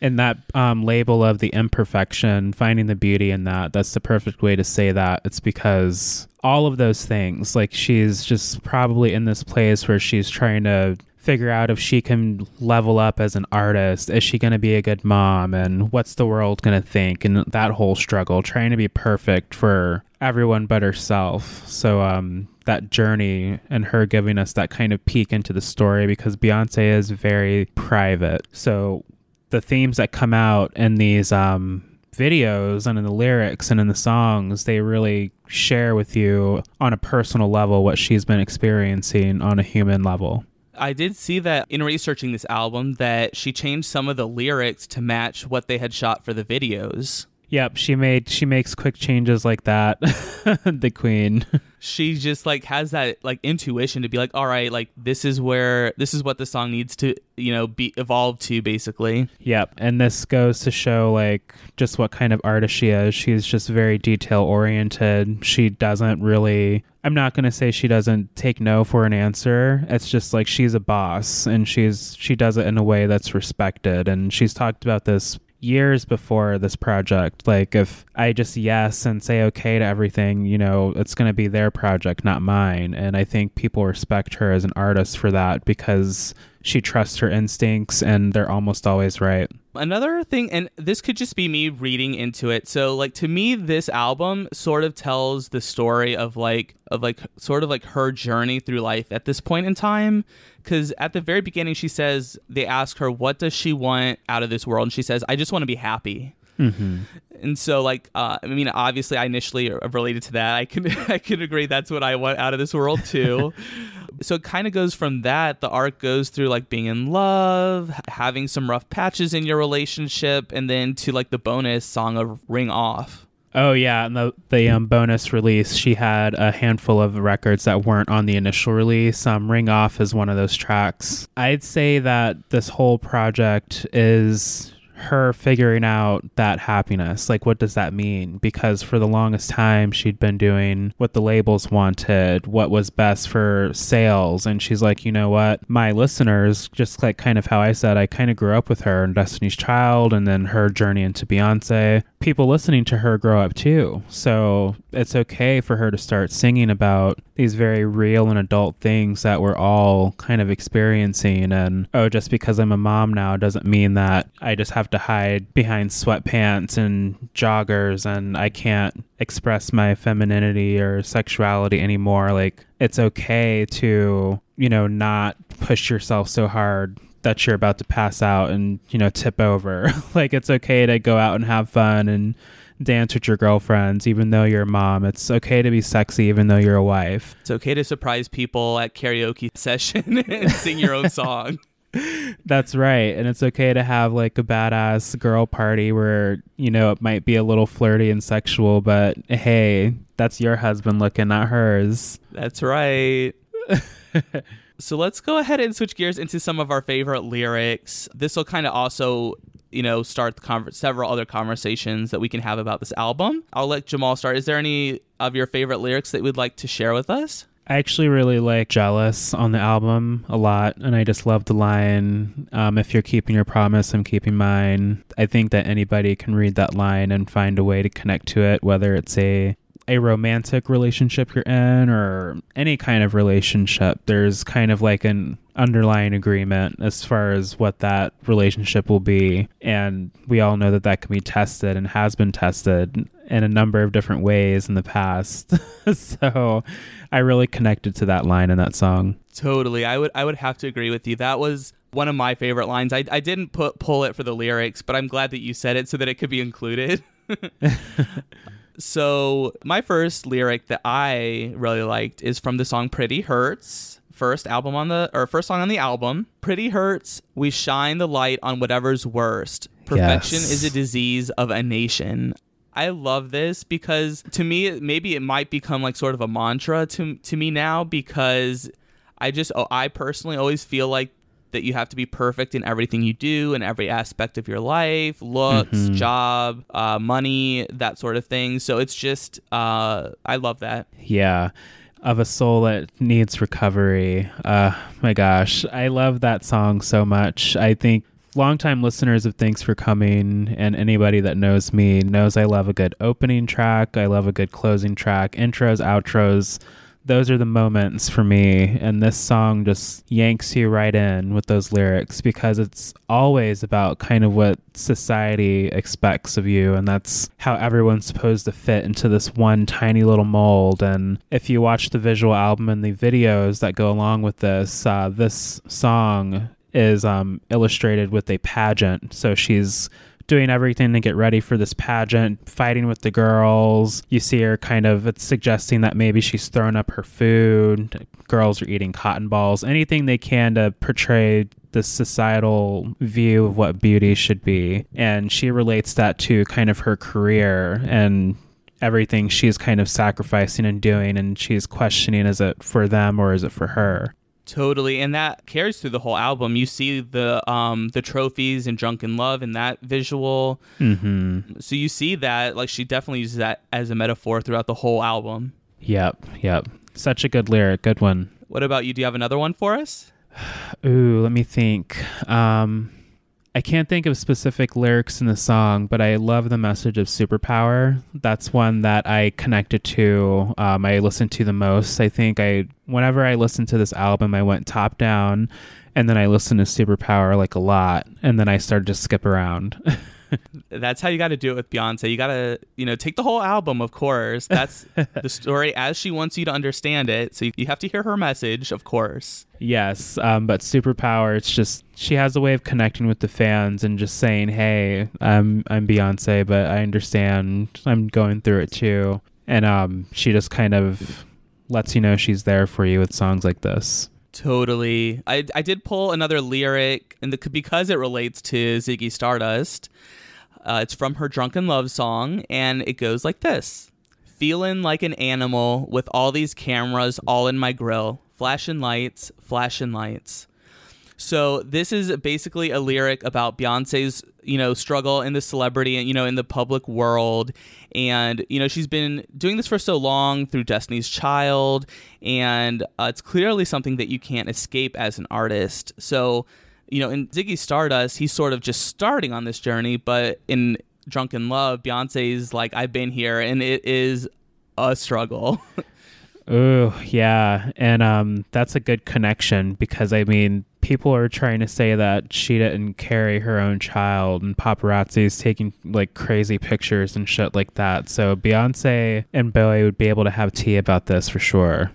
And that um, label of the imperfection, finding the beauty in that, that's the perfect way to say that. It's because all of those things, like she's just probably in this place where she's trying to figure out if she can level up as an artist. Is she going to be a good mom? And what's the world going to think? And that whole struggle, trying to be perfect for everyone but herself. So, um, that journey and her giving us that kind of peek into the story because Beyonce is very private. So, the themes that come out in these um, videos and in the lyrics and in the songs, they really share with you on a personal level what she's been experiencing on a human level. I did see that in researching this album that she changed some of the lyrics to match what they had shot for the videos. Yep, she made she makes quick changes like that. [LAUGHS] the queen. She just like has that like intuition to be like, all right, like this is where this is what the song needs to, you know, be evolved to basically. Yep, and this goes to show like just what kind of artist she is. She's just very detail oriented. She doesn't really I'm not going to say she doesn't take no for an answer. It's just like she's a boss and she's she does it in a way that's respected and she's talked about this years before this project. Like, if I just yes and say okay to everything, you know, it's going to be their project, not mine. And I think people respect her as an artist for that because she trusts her instincts and they're almost always right. Another thing, and this could just be me reading into it. So, like to me, this album sort of tells the story of like of like sort of like her journey through life at this point in time. Because at the very beginning, she says they ask her what does she want out of this world, and she says, "I just want to be happy." Mm-hmm. And so, like, uh, I mean, obviously, I initially related to that. I can [LAUGHS] I can agree that's what I want out of this world too. [LAUGHS] so it kind of goes from that. The arc goes through like being in love, having some rough patches in your relationship, and then to like the bonus song of "Ring Off." Oh yeah, and the the um, bonus release, she had a handful of records that weren't on the initial release. Um, "Ring Off" is one of those tracks. I'd say that this whole project is her figuring out that happiness. Like, what does that mean? Because for the longest time, she'd been doing what the labels wanted, what was best for sales. And she's like, you know what? My listeners, just like kind of how I said, I kind of grew up with her and Destiny's Child and then her journey into Beyonce. People listening to her grow up too. So it's okay for her to start singing about these very real and adult things that we're all kind of experiencing. And oh, just because I'm a mom now doesn't mean that I just have to hide behind sweatpants and joggers and I can't express my femininity or sexuality anymore. Like, it's okay to, you know, not push yourself so hard that you're about to pass out and, you know, tip over. [LAUGHS] like, it's okay to go out and have fun and dance with your girlfriends, even though you're a mom. It's okay to be sexy, even though you're a wife. It's okay to surprise people at karaoke [LAUGHS] session and sing your own song. [LAUGHS] That's right. And it's okay to have like a badass girl party where, you know, it might be a little flirty and sexual, but hey, that's your husband looking, not hers. That's right. So let's go ahead and switch gears into some of our favorite lyrics. This will kind of also you know, start the several other conversations that we can have about this album. I'll let Jamal start. Is there any of your favorite lyrics that we'd like to share with us? I actually really like Jealous on the album a lot, and I just love the line, um, If you're keeping your promise, I'm keeping mine. I think that anybody can read that line and find a way to connect to it, whether it's a a romantic relationship you're in or any kind of relationship, there's kind of like an underlying agreement as far as what that relationship will be. And we all know that that can be tested and has been tested in a number of different ways in the past. [LAUGHS] so I really connected to that line in that song. Totally. I would I would have to agree with you. That was one of my favorite lines. I, I didn't put pull it for the lyrics, but I'm glad that you said it so that it could be included. [LAUGHS] [LAUGHS] So, my first lyric that I really liked is from the song Pretty Hurts, first album on the or first song on the album. Pretty Hurts, we shine the light on whatever's worst. Perfection yes. is a disease of a nation. I love this because to me maybe it might become like sort of a mantra to to me now because I just oh, I personally always feel like that you have to be perfect in everything you do in every aspect of your life looks mm-hmm. job uh, money that sort of thing. So it's just uh, i love that. Yeah. Of a soul that needs recovery. Uh my gosh. I love that song so much. I think longtime listeners of Thanks for Coming and anybody that knows me knows I love a good opening track. I love a good closing track, intros, outros those are the moments for me and this song just yanks you right in with those lyrics because it's always about kind of what society expects of you and that's how everyone's supposed to fit into this one tiny little mold. And if you watch the visual album and the videos that go along with this uh, this song is um, illustrated with a pageant. So she's doing everything to get ready for this pageant, fighting with the girls. You see her kind of it's suggesting that maybe she's thrown up her food. Girls are eating cotton balls. Anything they can to portray the societal view of what beauty should be. And she relates that to kind of her career and everything she's kind of sacrificing and doing and she's questioning is it for them or is it for her Totally, and that carries through the whole album. You see the um the trophies and drunk in love in that visual. Mm-hmm. So you see that like she definitely uses that as a metaphor throughout the whole album. Yep, yep. Such a good lyric, good one. What about you? Do you have another one for us? [SIGHS] Ooh, let me think. Um, I can't think of specific lyrics in the song, but I love the message of superpower. That's one that I connected to. Um, I listened to the most. I think I, whenever I listened to this album, I went top down, and then I listened to superpower like a lot, and then I started to skip around. [LAUGHS] [LAUGHS] That's how you got to do it with Beyonce. You got to, you know, take the whole album, of course. That's [LAUGHS] the story as she wants you to understand it. So you have to hear her message, of course. Yes, um, but Superpower, it's just she has a way of connecting with the fans and just saying, "Hey, I'm I'm Beyonce, but I understand. I'm going through it too." And um, she just kind of lets you know she's there for you with songs like this. Totally. I, I did pull another lyric, and the, because it relates to Ziggy Stardust. Uh, it's from her Drunk in Love song, and it goes like this Feeling like an animal with all these cameras all in my grill, flashing lights, flashing lights. So this is basically a lyric about Beyonce's, you know, struggle in the celebrity and you know in the public world, and you know she's been doing this for so long through Destiny's Child, and uh, it's clearly something that you can't escape as an artist. So, you know, in Ziggy Stardust, he's sort of just starting on this journey, but in Drunk in Love, Beyonce's like, I've been here, and it is a struggle. [LAUGHS] Oh, yeah. And um, that's a good connection because, I mean, people are trying to say that she didn't carry her own child and paparazzi is taking like crazy pictures and shit like that. So Beyonce and Bowie would be able to have tea about this for sure.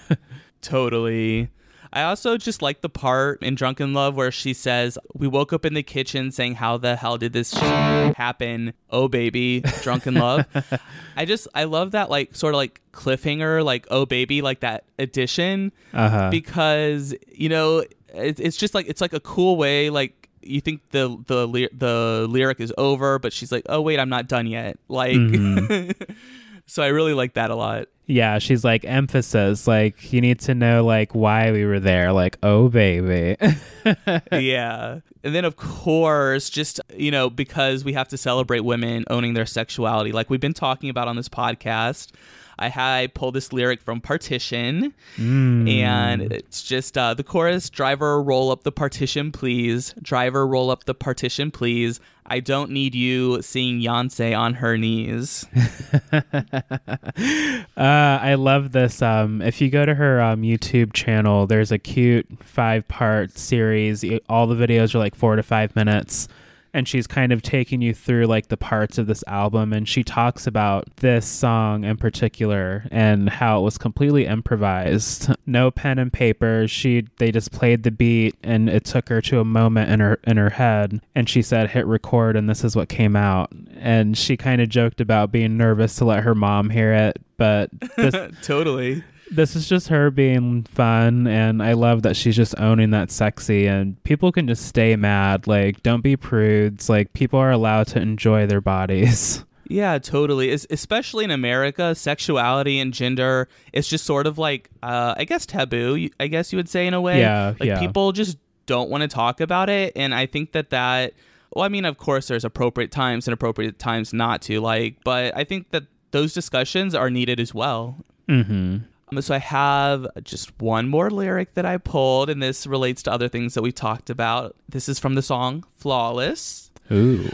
[LAUGHS] totally. I also just like the part in Drunk in Love where she says, We woke up in the kitchen saying, How the hell did this happen? Oh, baby, Drunk in Love. [LAUGHS] I just, I love that, like, sort of like cliffhanger, like, Oh, baby, like that addition. Uh-huh. Because, you know, it, it's just like, it's like a cool way, like, you think the the the lyric is over, but she's like, "Oh wait, I'm not done yet." Like, mm-hmm. [LAUGHS] so I really like that a lot. Yeah, she's like emphasis, like you need to know like why we were there, like oh baby. [LAUGHS] yeah. And then of course, just you know, because we have to celebrate women owning their sexuality like we've been talking about on this podcast. I had pulled this lyric from Partition, mm. and it's just uh, the chorus: "Driver, roll up the partition, please. Driver, roll up the partition, please. I don't need you seeing Beyonce on her knees." [LAUGHS] uh, I love this. Um, if you go to her um, YouTube channel, there's a cute five-part series. All the videos are like four to five minutes and she's kind of taking you through like the parts of this album and she talks about this song in particular and how it was completely improvised. No pen and paper. She they just played the beat and it took her to a moment in her in her head and she said hit record and this is what came out. And she kind of joked about being nervous to let her mom hear it but this, [LAUGHS] totally this is just her being fun and i love that she's just owning that sexy and people can just stay mad like don't be prudes like people are allowed to enjoy their bodies. [LAUGHS] Yeah totally especially in america sexuality and gender it's just sort of like uh, i guess taboo i guess you would say in a way. Yeah like yeah. people just don't want to talk about it and i think that that well i mean of course there's appropriate times and appropriate times not to like but i think that those discussions are needed as well. Mm-hmm Um, So I have just one more lyric that I pulled, and this relates to other things that we talked about. This is from the song Flawless. Ooh.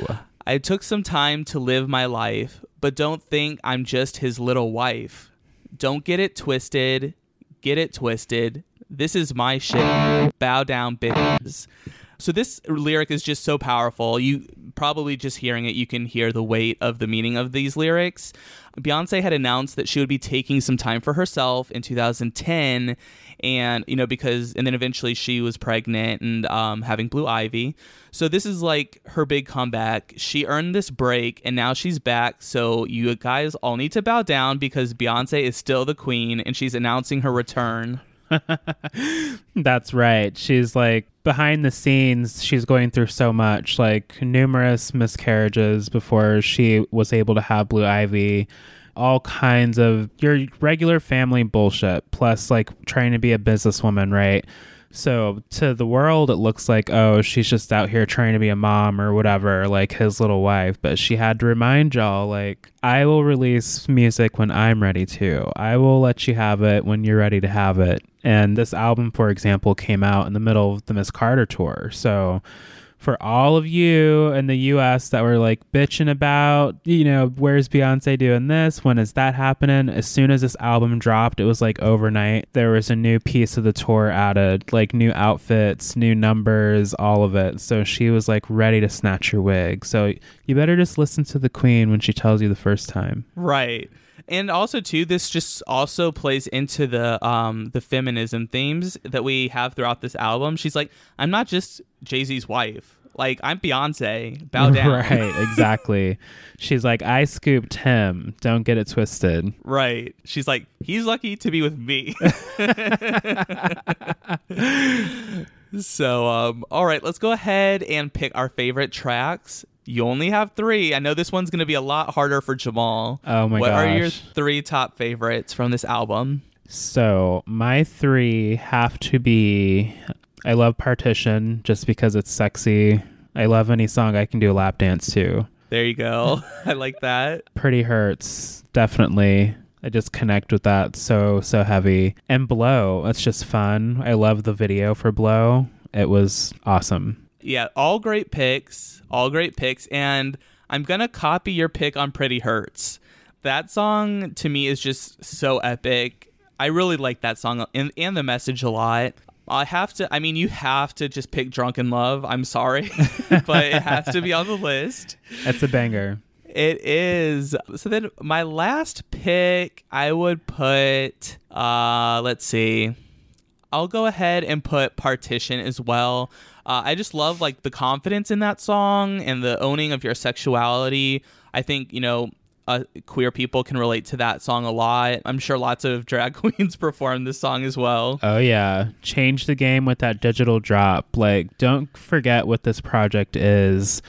I took some time to live my life, but don't think I'm just his little wife. Don't get it twisted. Get it twisted. This is my shit. Bow down, bitches. So this lyric is just so powerful. You probably just hearing it, you can hear the weight of the meaning of these lyrics. Beyonce had announced that she would be taking some time for herself in 2010, and you know because and then eventually she was pregnant and um, having blue ivy. So this is like her big comeback. She earned this break, and now she's back. So you guys all need to bow down because Beyonce is still the queen, and she's announcing her return. [LAUGHS] That's right. She's like behind the scenes, she's going through so much, like numerous miscarriages before she was able to have Blue Ivy, all kinds of your regular family bullshit, plus like trying to be a businesswoman, right? So to the world, it looks like, oh, she's just out here trying to be a mom or whatever, like his little wife. But she had to remind y'all, like, I will release music when I'm ready to. I will let you have it when you're ready to have it. And this album, for example, came out in the middle of the Miss Carter tour. So for all of you in the US that were like bitching about, you know, where's Beyonce doing this? When is that happening? As soon as this album dropped, it was like overnight. There was a new piece of the tour added, like new outfits, new numbers, all of it. So she was like ready to snatch your wig. So you better just listen to the queen when she tells you the first time. Right. And also too, this just also plays into the um the feminism themes that we have throughout this album. She's like, I'm not just Jay Z's wife. Like I'm Beyonce. Bow [LAUGHS] down. Right, exactly. [LAUGHS] She's like, I scooped him. Don't get it twisted. Right. She's like, he's lucky to be with me. [LAUGHS] so, um, all right, let's go ahead and pick our favorite tracks. You only have three. I know this one's going to be a lot harder for Jamal. Oh my what gosh. are your three top favorites from this album? So my three have to be I love Partition just because it's sexy. I love any song I can do a lap dance to. There you go. [LAUGHS] I like that. Pretty Hurts, definitely. I just connect with that so so heavy. And Blow, it's just fun. I love the video for Blow. It was awesome. Yeah, all great picks. All great picks. And I'm going to copy your pick on Pretty Hurts. That song to me is just so epic. I really like that song and, and the message a lot. I have to, I mean, you have to just pick Drunk in Love. I'm sorry, [LAUGHS] but it has to be on the list. It's a banger. It is. So then my last pick, I would put, uh, let's see. I'll go ahead and put Partition as well. Uh, I just love like the confidence in that song and the owning of your sexuality. I think, you know, uh, queer people can relate to that song a lot. I'm sure lots of drag [LAUGHS] queens perform this song as well. Oh yeah, change the game with that digital drop. Like don't forget what this project is.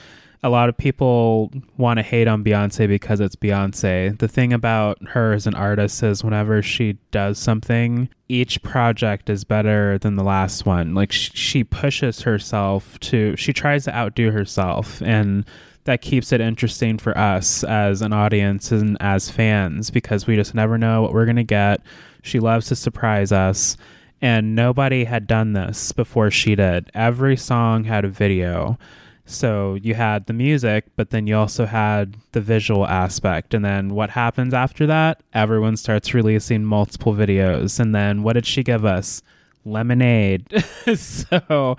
A lot of people want to hate on Beyonce because it's Beyonce. The thing about her as an artist is whenever she does something, each project is better than the last one. Like she pushes herself to she tries to outdo herself and that keeps it interesting for us as an audience and as fans because we just never know what we're going to get. She loves to surprise us, and nobody had done this before she did. Every song had a video. So you had the music, but then you also had the visual aspect. And then what happens after that? Everyone starts releasing multiple videos. And then what did she give us? Lemonade. [LAUGHS] so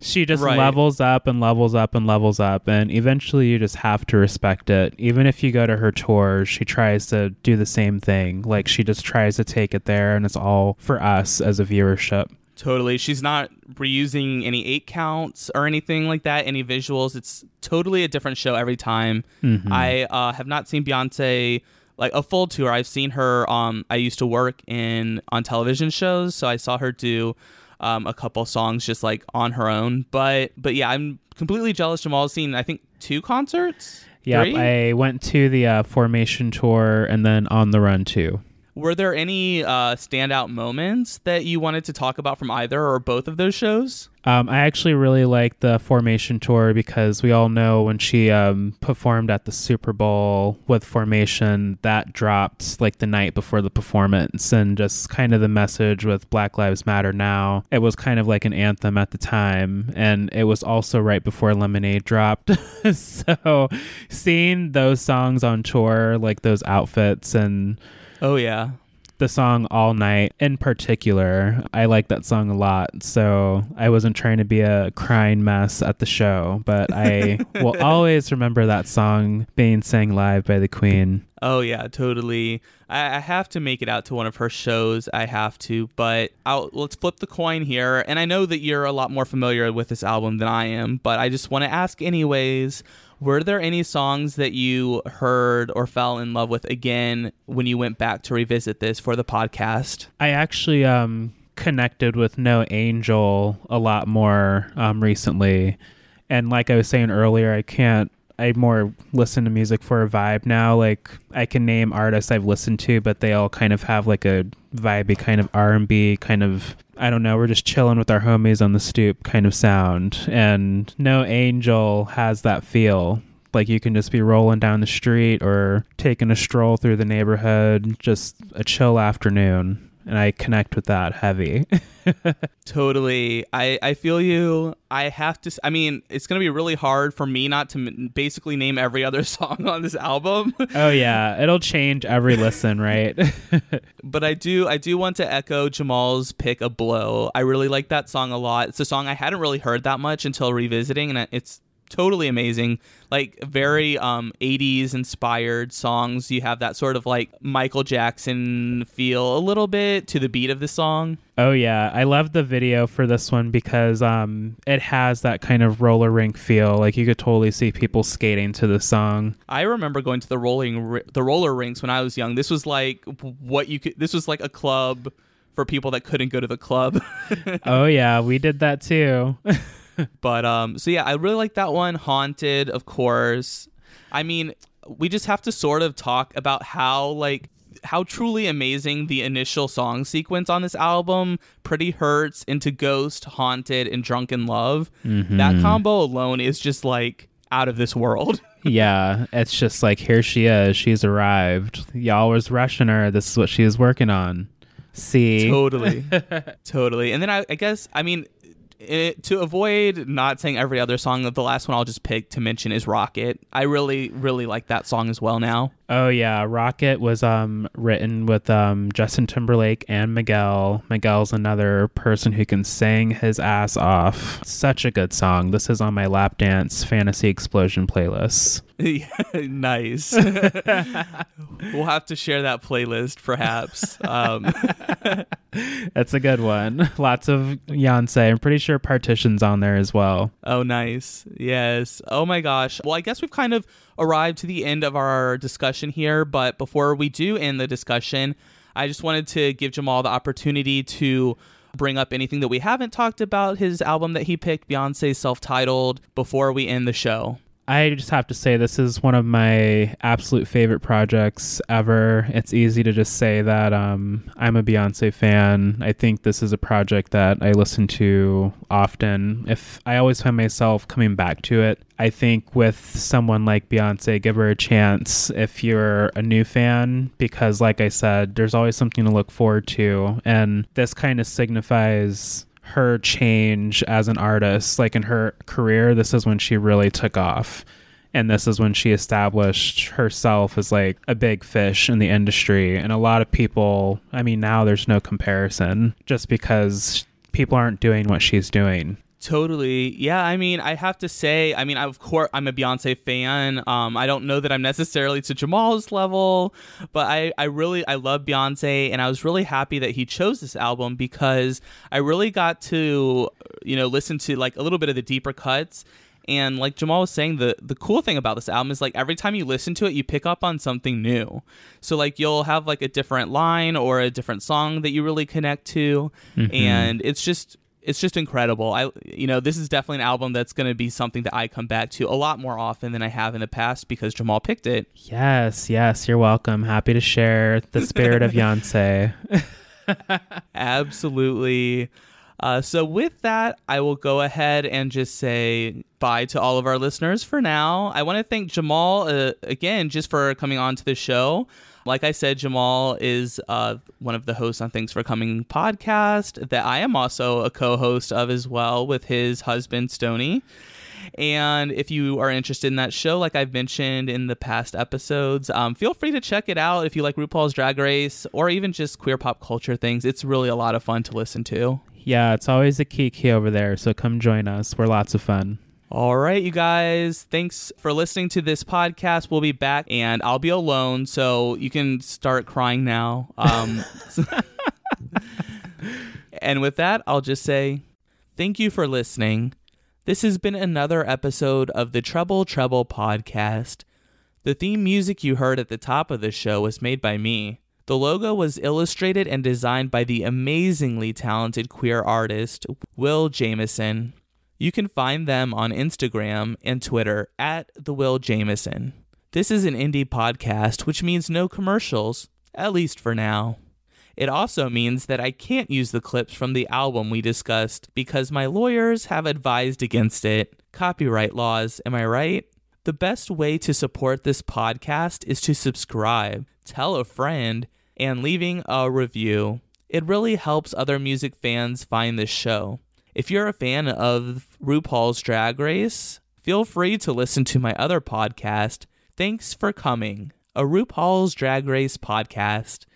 she just Right. levels up and levels up and levels up and eventually you just have to respect it even if you go to her tour she tries to do the same thing like she just tries to take it there and it's all for us as a viewership Totally. She's not reusing any eight counts or anything like that, any visuals. It's totally a different show every time. Mhm. I uh, have not seen Beyonce like a full tour. I've seen her. Um, I used to work in on television shows, so I saw her do um, a couple songs just like on her own. But but yeah, I'm completely jealous. Jamal's seen I think two concerts. Three? i went to the uh, formation tour and then on the run too Were there any uh, standout moments that you wanted to talk about from either or both of those shows? Um, I actually really like the Formation tour because we all know when she um, performed at the Super Bowl with Formation, that dropped like the night before the performance, and just kind of the message with Black Lives Matter now. It was kind of like an anthem at the time, and it was also right before Lemonade dropped. [LAUGHS] so seeing those songs on tour, like those outfits and Oh yeah. the song All Night in particular. I like that song a lot. So I wasn't trying to be a crying mess at the show, but I [LAUGHS] will always remember that song being sang live by the Queen. Oh yeah, totally. I, I have to make it out to one of her shows. I have to, but I'll, let's flip the coin here. And I know that you're a lot more familiar with this album than I am, but I just want to ask anyways. Were there any songs that you heard or fell in love with again when you went back to revisit this for the podcast? I actually um, connected with No Angel a lot more um, recently. And like I was saying earlier, I can't. I more listen to music for a vibe now. Like I can name artists I've listened to, but they all kind of have like a vibey kind of R and B kind of. I don't know. We're just chilling with our homies on the stoop kind of sound. And No Angel has that feel. Like you can just be rolling down the street or taking a stroll through the neighborhood, just a chill afternoon. And I connect with that heavy. [LAUGHS] Totally. I, I feel you. I have to. I mean, it's going to be really hard for me not to m- basically name every other [LAUGHS] song on this album. oh yeah, it'll change every listen, right? [LAUGHS] but I do I do want to echo Jamal's pick a Blow. I really like that song a lot. It's a song I hadn't really heard that much until revisiting and it's totally amazing. Like very um 80s inspired songs. You have that sort of like Michael Jackson feel a little bit to the beat of the song. oh yeah, I love the video for this one because um it has that kind of roller rink feel. Like you could totally see people skating to the song. I remember going to the rolling ri- the roller rinks when I was young. This was like what you could this was like a club for people that couldn't go to the club. [LAUGHS] oh yeah, we did that too. [LAUGHS] [LAUGHS] But um, so yeah, I really like that one. Haunted, of course. I mean, we just have to sort of talk about how like how truly amazing the initial song sequence on this album, Pretty Hurts, Into Ghost, Haunted, and Drunk in Love. That combo alone is just like out of this world. [LAUGHS] yeah, it's just like here she is. She's arrived. Y'all was rushing her. This is what she was working on. See, totally [LAUGHS] totally and then I, I guess i mean it, to avoid not saying every other song the last one i'll just pick to mention is rocket i really really like that song as well now Oh yeah, Rocket was um written with um Justin Timberlake and Miguel. Miguel's another person who can sing his ass off. Such a good song. This is on my lap dance fantasy explosion playlist. [LAUGHS] nice [LAUGHS] we'll have to share that playlist perhaps um, [LAUGHS] That's a good one. Lots of Beyonce. I'm pretty sure Partition's on there as well. oh nice yes oh my gosh well i guess we've kind of arrived to the end of our discussion here but before we do end the discussion i just wanted to give jamal the opportunity to bring up anything that we haven't talked about his album that he picked beyonce's self-titled before we end the show I just have to say this is one of my absolute favorite projects ever. It's easy to just say that um, I'm a Beyonce fan. I think this is a project that I listen to often. If I always find myself coming back to it, I think with someone like Beyonce, give her a chance if you're a new fan, because like I said, there's always something to look forward to, and this kind of signifies her change as an artist. Like in her career, this is when she really took off. And this is when she established herself as like a big fish in the industry. And a lot of people, I mean, now there's no comparison just because people aren't doing what she's doing. Totally. Yeah, I mean, I have to say, I mean, of course, I'm a Beyonce fan. Um, I don't know that I'm necessarily to Jamal's level, but I, I really, I love Beyonce, and I was really happy that he chose this album because I really got to, you know, listen to like a little bit of the deeper cuts. And like Jamal was saying, the the cool thing about this album is like every time you listen to it, you pick up on something new. So like you'll have like a different line or a different song that you really connect to, and it's just it's just incredible. I you know, this is definitely an album that's going to be something that I come back to a lot more often than I have in the past because Jamal picked it. Yes, yes, you're welcome. Happy to share the spirit of [LAUGHS] Beyonce. Absolutely. Uh, so, with that, I will go ahead and just say bye to all of our listeners for now. I want to thank Jamal uh, again just for coming on to the show. Like I said, Jamal is uh, one of the hosts on Thanks for Coming podcast that I am also a co host of as well with his husband, Stony. And if you are interested in that show, like I've mentioned in the past episodes, um, feel free to check it out if you like RuPaul's Drag Race or even just queer pop culture things. It's really a lot of fun to listen to. Yeah, it's always a kiki over there, so come join us. We're lots of fun. All right, you guys. Thanks for listening to this podcast. We'll be back, and I'll be alone, so you can start crying now. Um, [LAUGHS] and with that, I'll just say thank you for listening. This has been another episode of the Trouble Treble podcast. The theme music you heard at the top of the show was made by me. The logo was illustrated and designed by the amazingly talented queer artist Will Jameson. You can find them on Instagram and Twitter at the Will Jameson. This is an indie podcast, which means no commercials, at least for now. It also means that I can't use the clips from the album we discussed because my lawyers have advised against it. Copyright laws, am I right? The best way to support this podcast is to subscribe, tell a friend, and leaving a review. It really helps other music fans find this show. If you're a fan of RuPaul's Drag Race, feel free to listen to my other podcast, Thanks for Coming, a RuPaul's Drag Race podcast.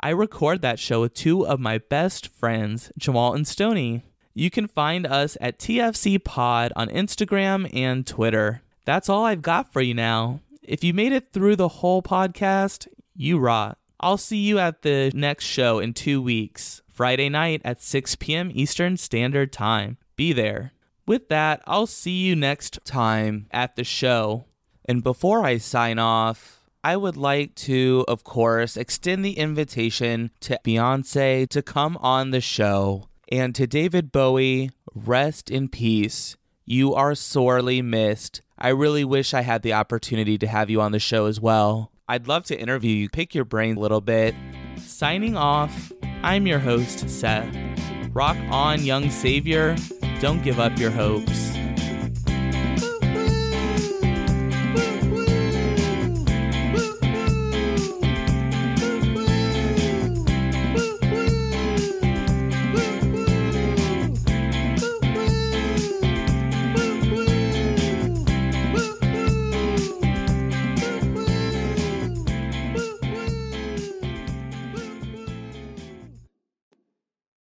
I record that show with two of my best friends, Jamal and Stony. You can find us at TFC Pod on Instagram and Twitter. That's all I've got for you now. If you made it through the whole podcast, you rot. I'll see you at the next show in two weeks. Friday night at 6 p.m. Eastern Standard Time. Be there. With that, I'll see you next time at the show. And before I sign off, I would like to, of course, extend the invitation to Beyonce to come on the show. And to David Bowie, rest in peace. You are sorely missed. I really wish I had the opportunity to have you on the show as well. I'd love to interview you, pick your brain a little bit. Signing off. I'm your host, Seth. Rock on, young savior. Don't give up your hopes.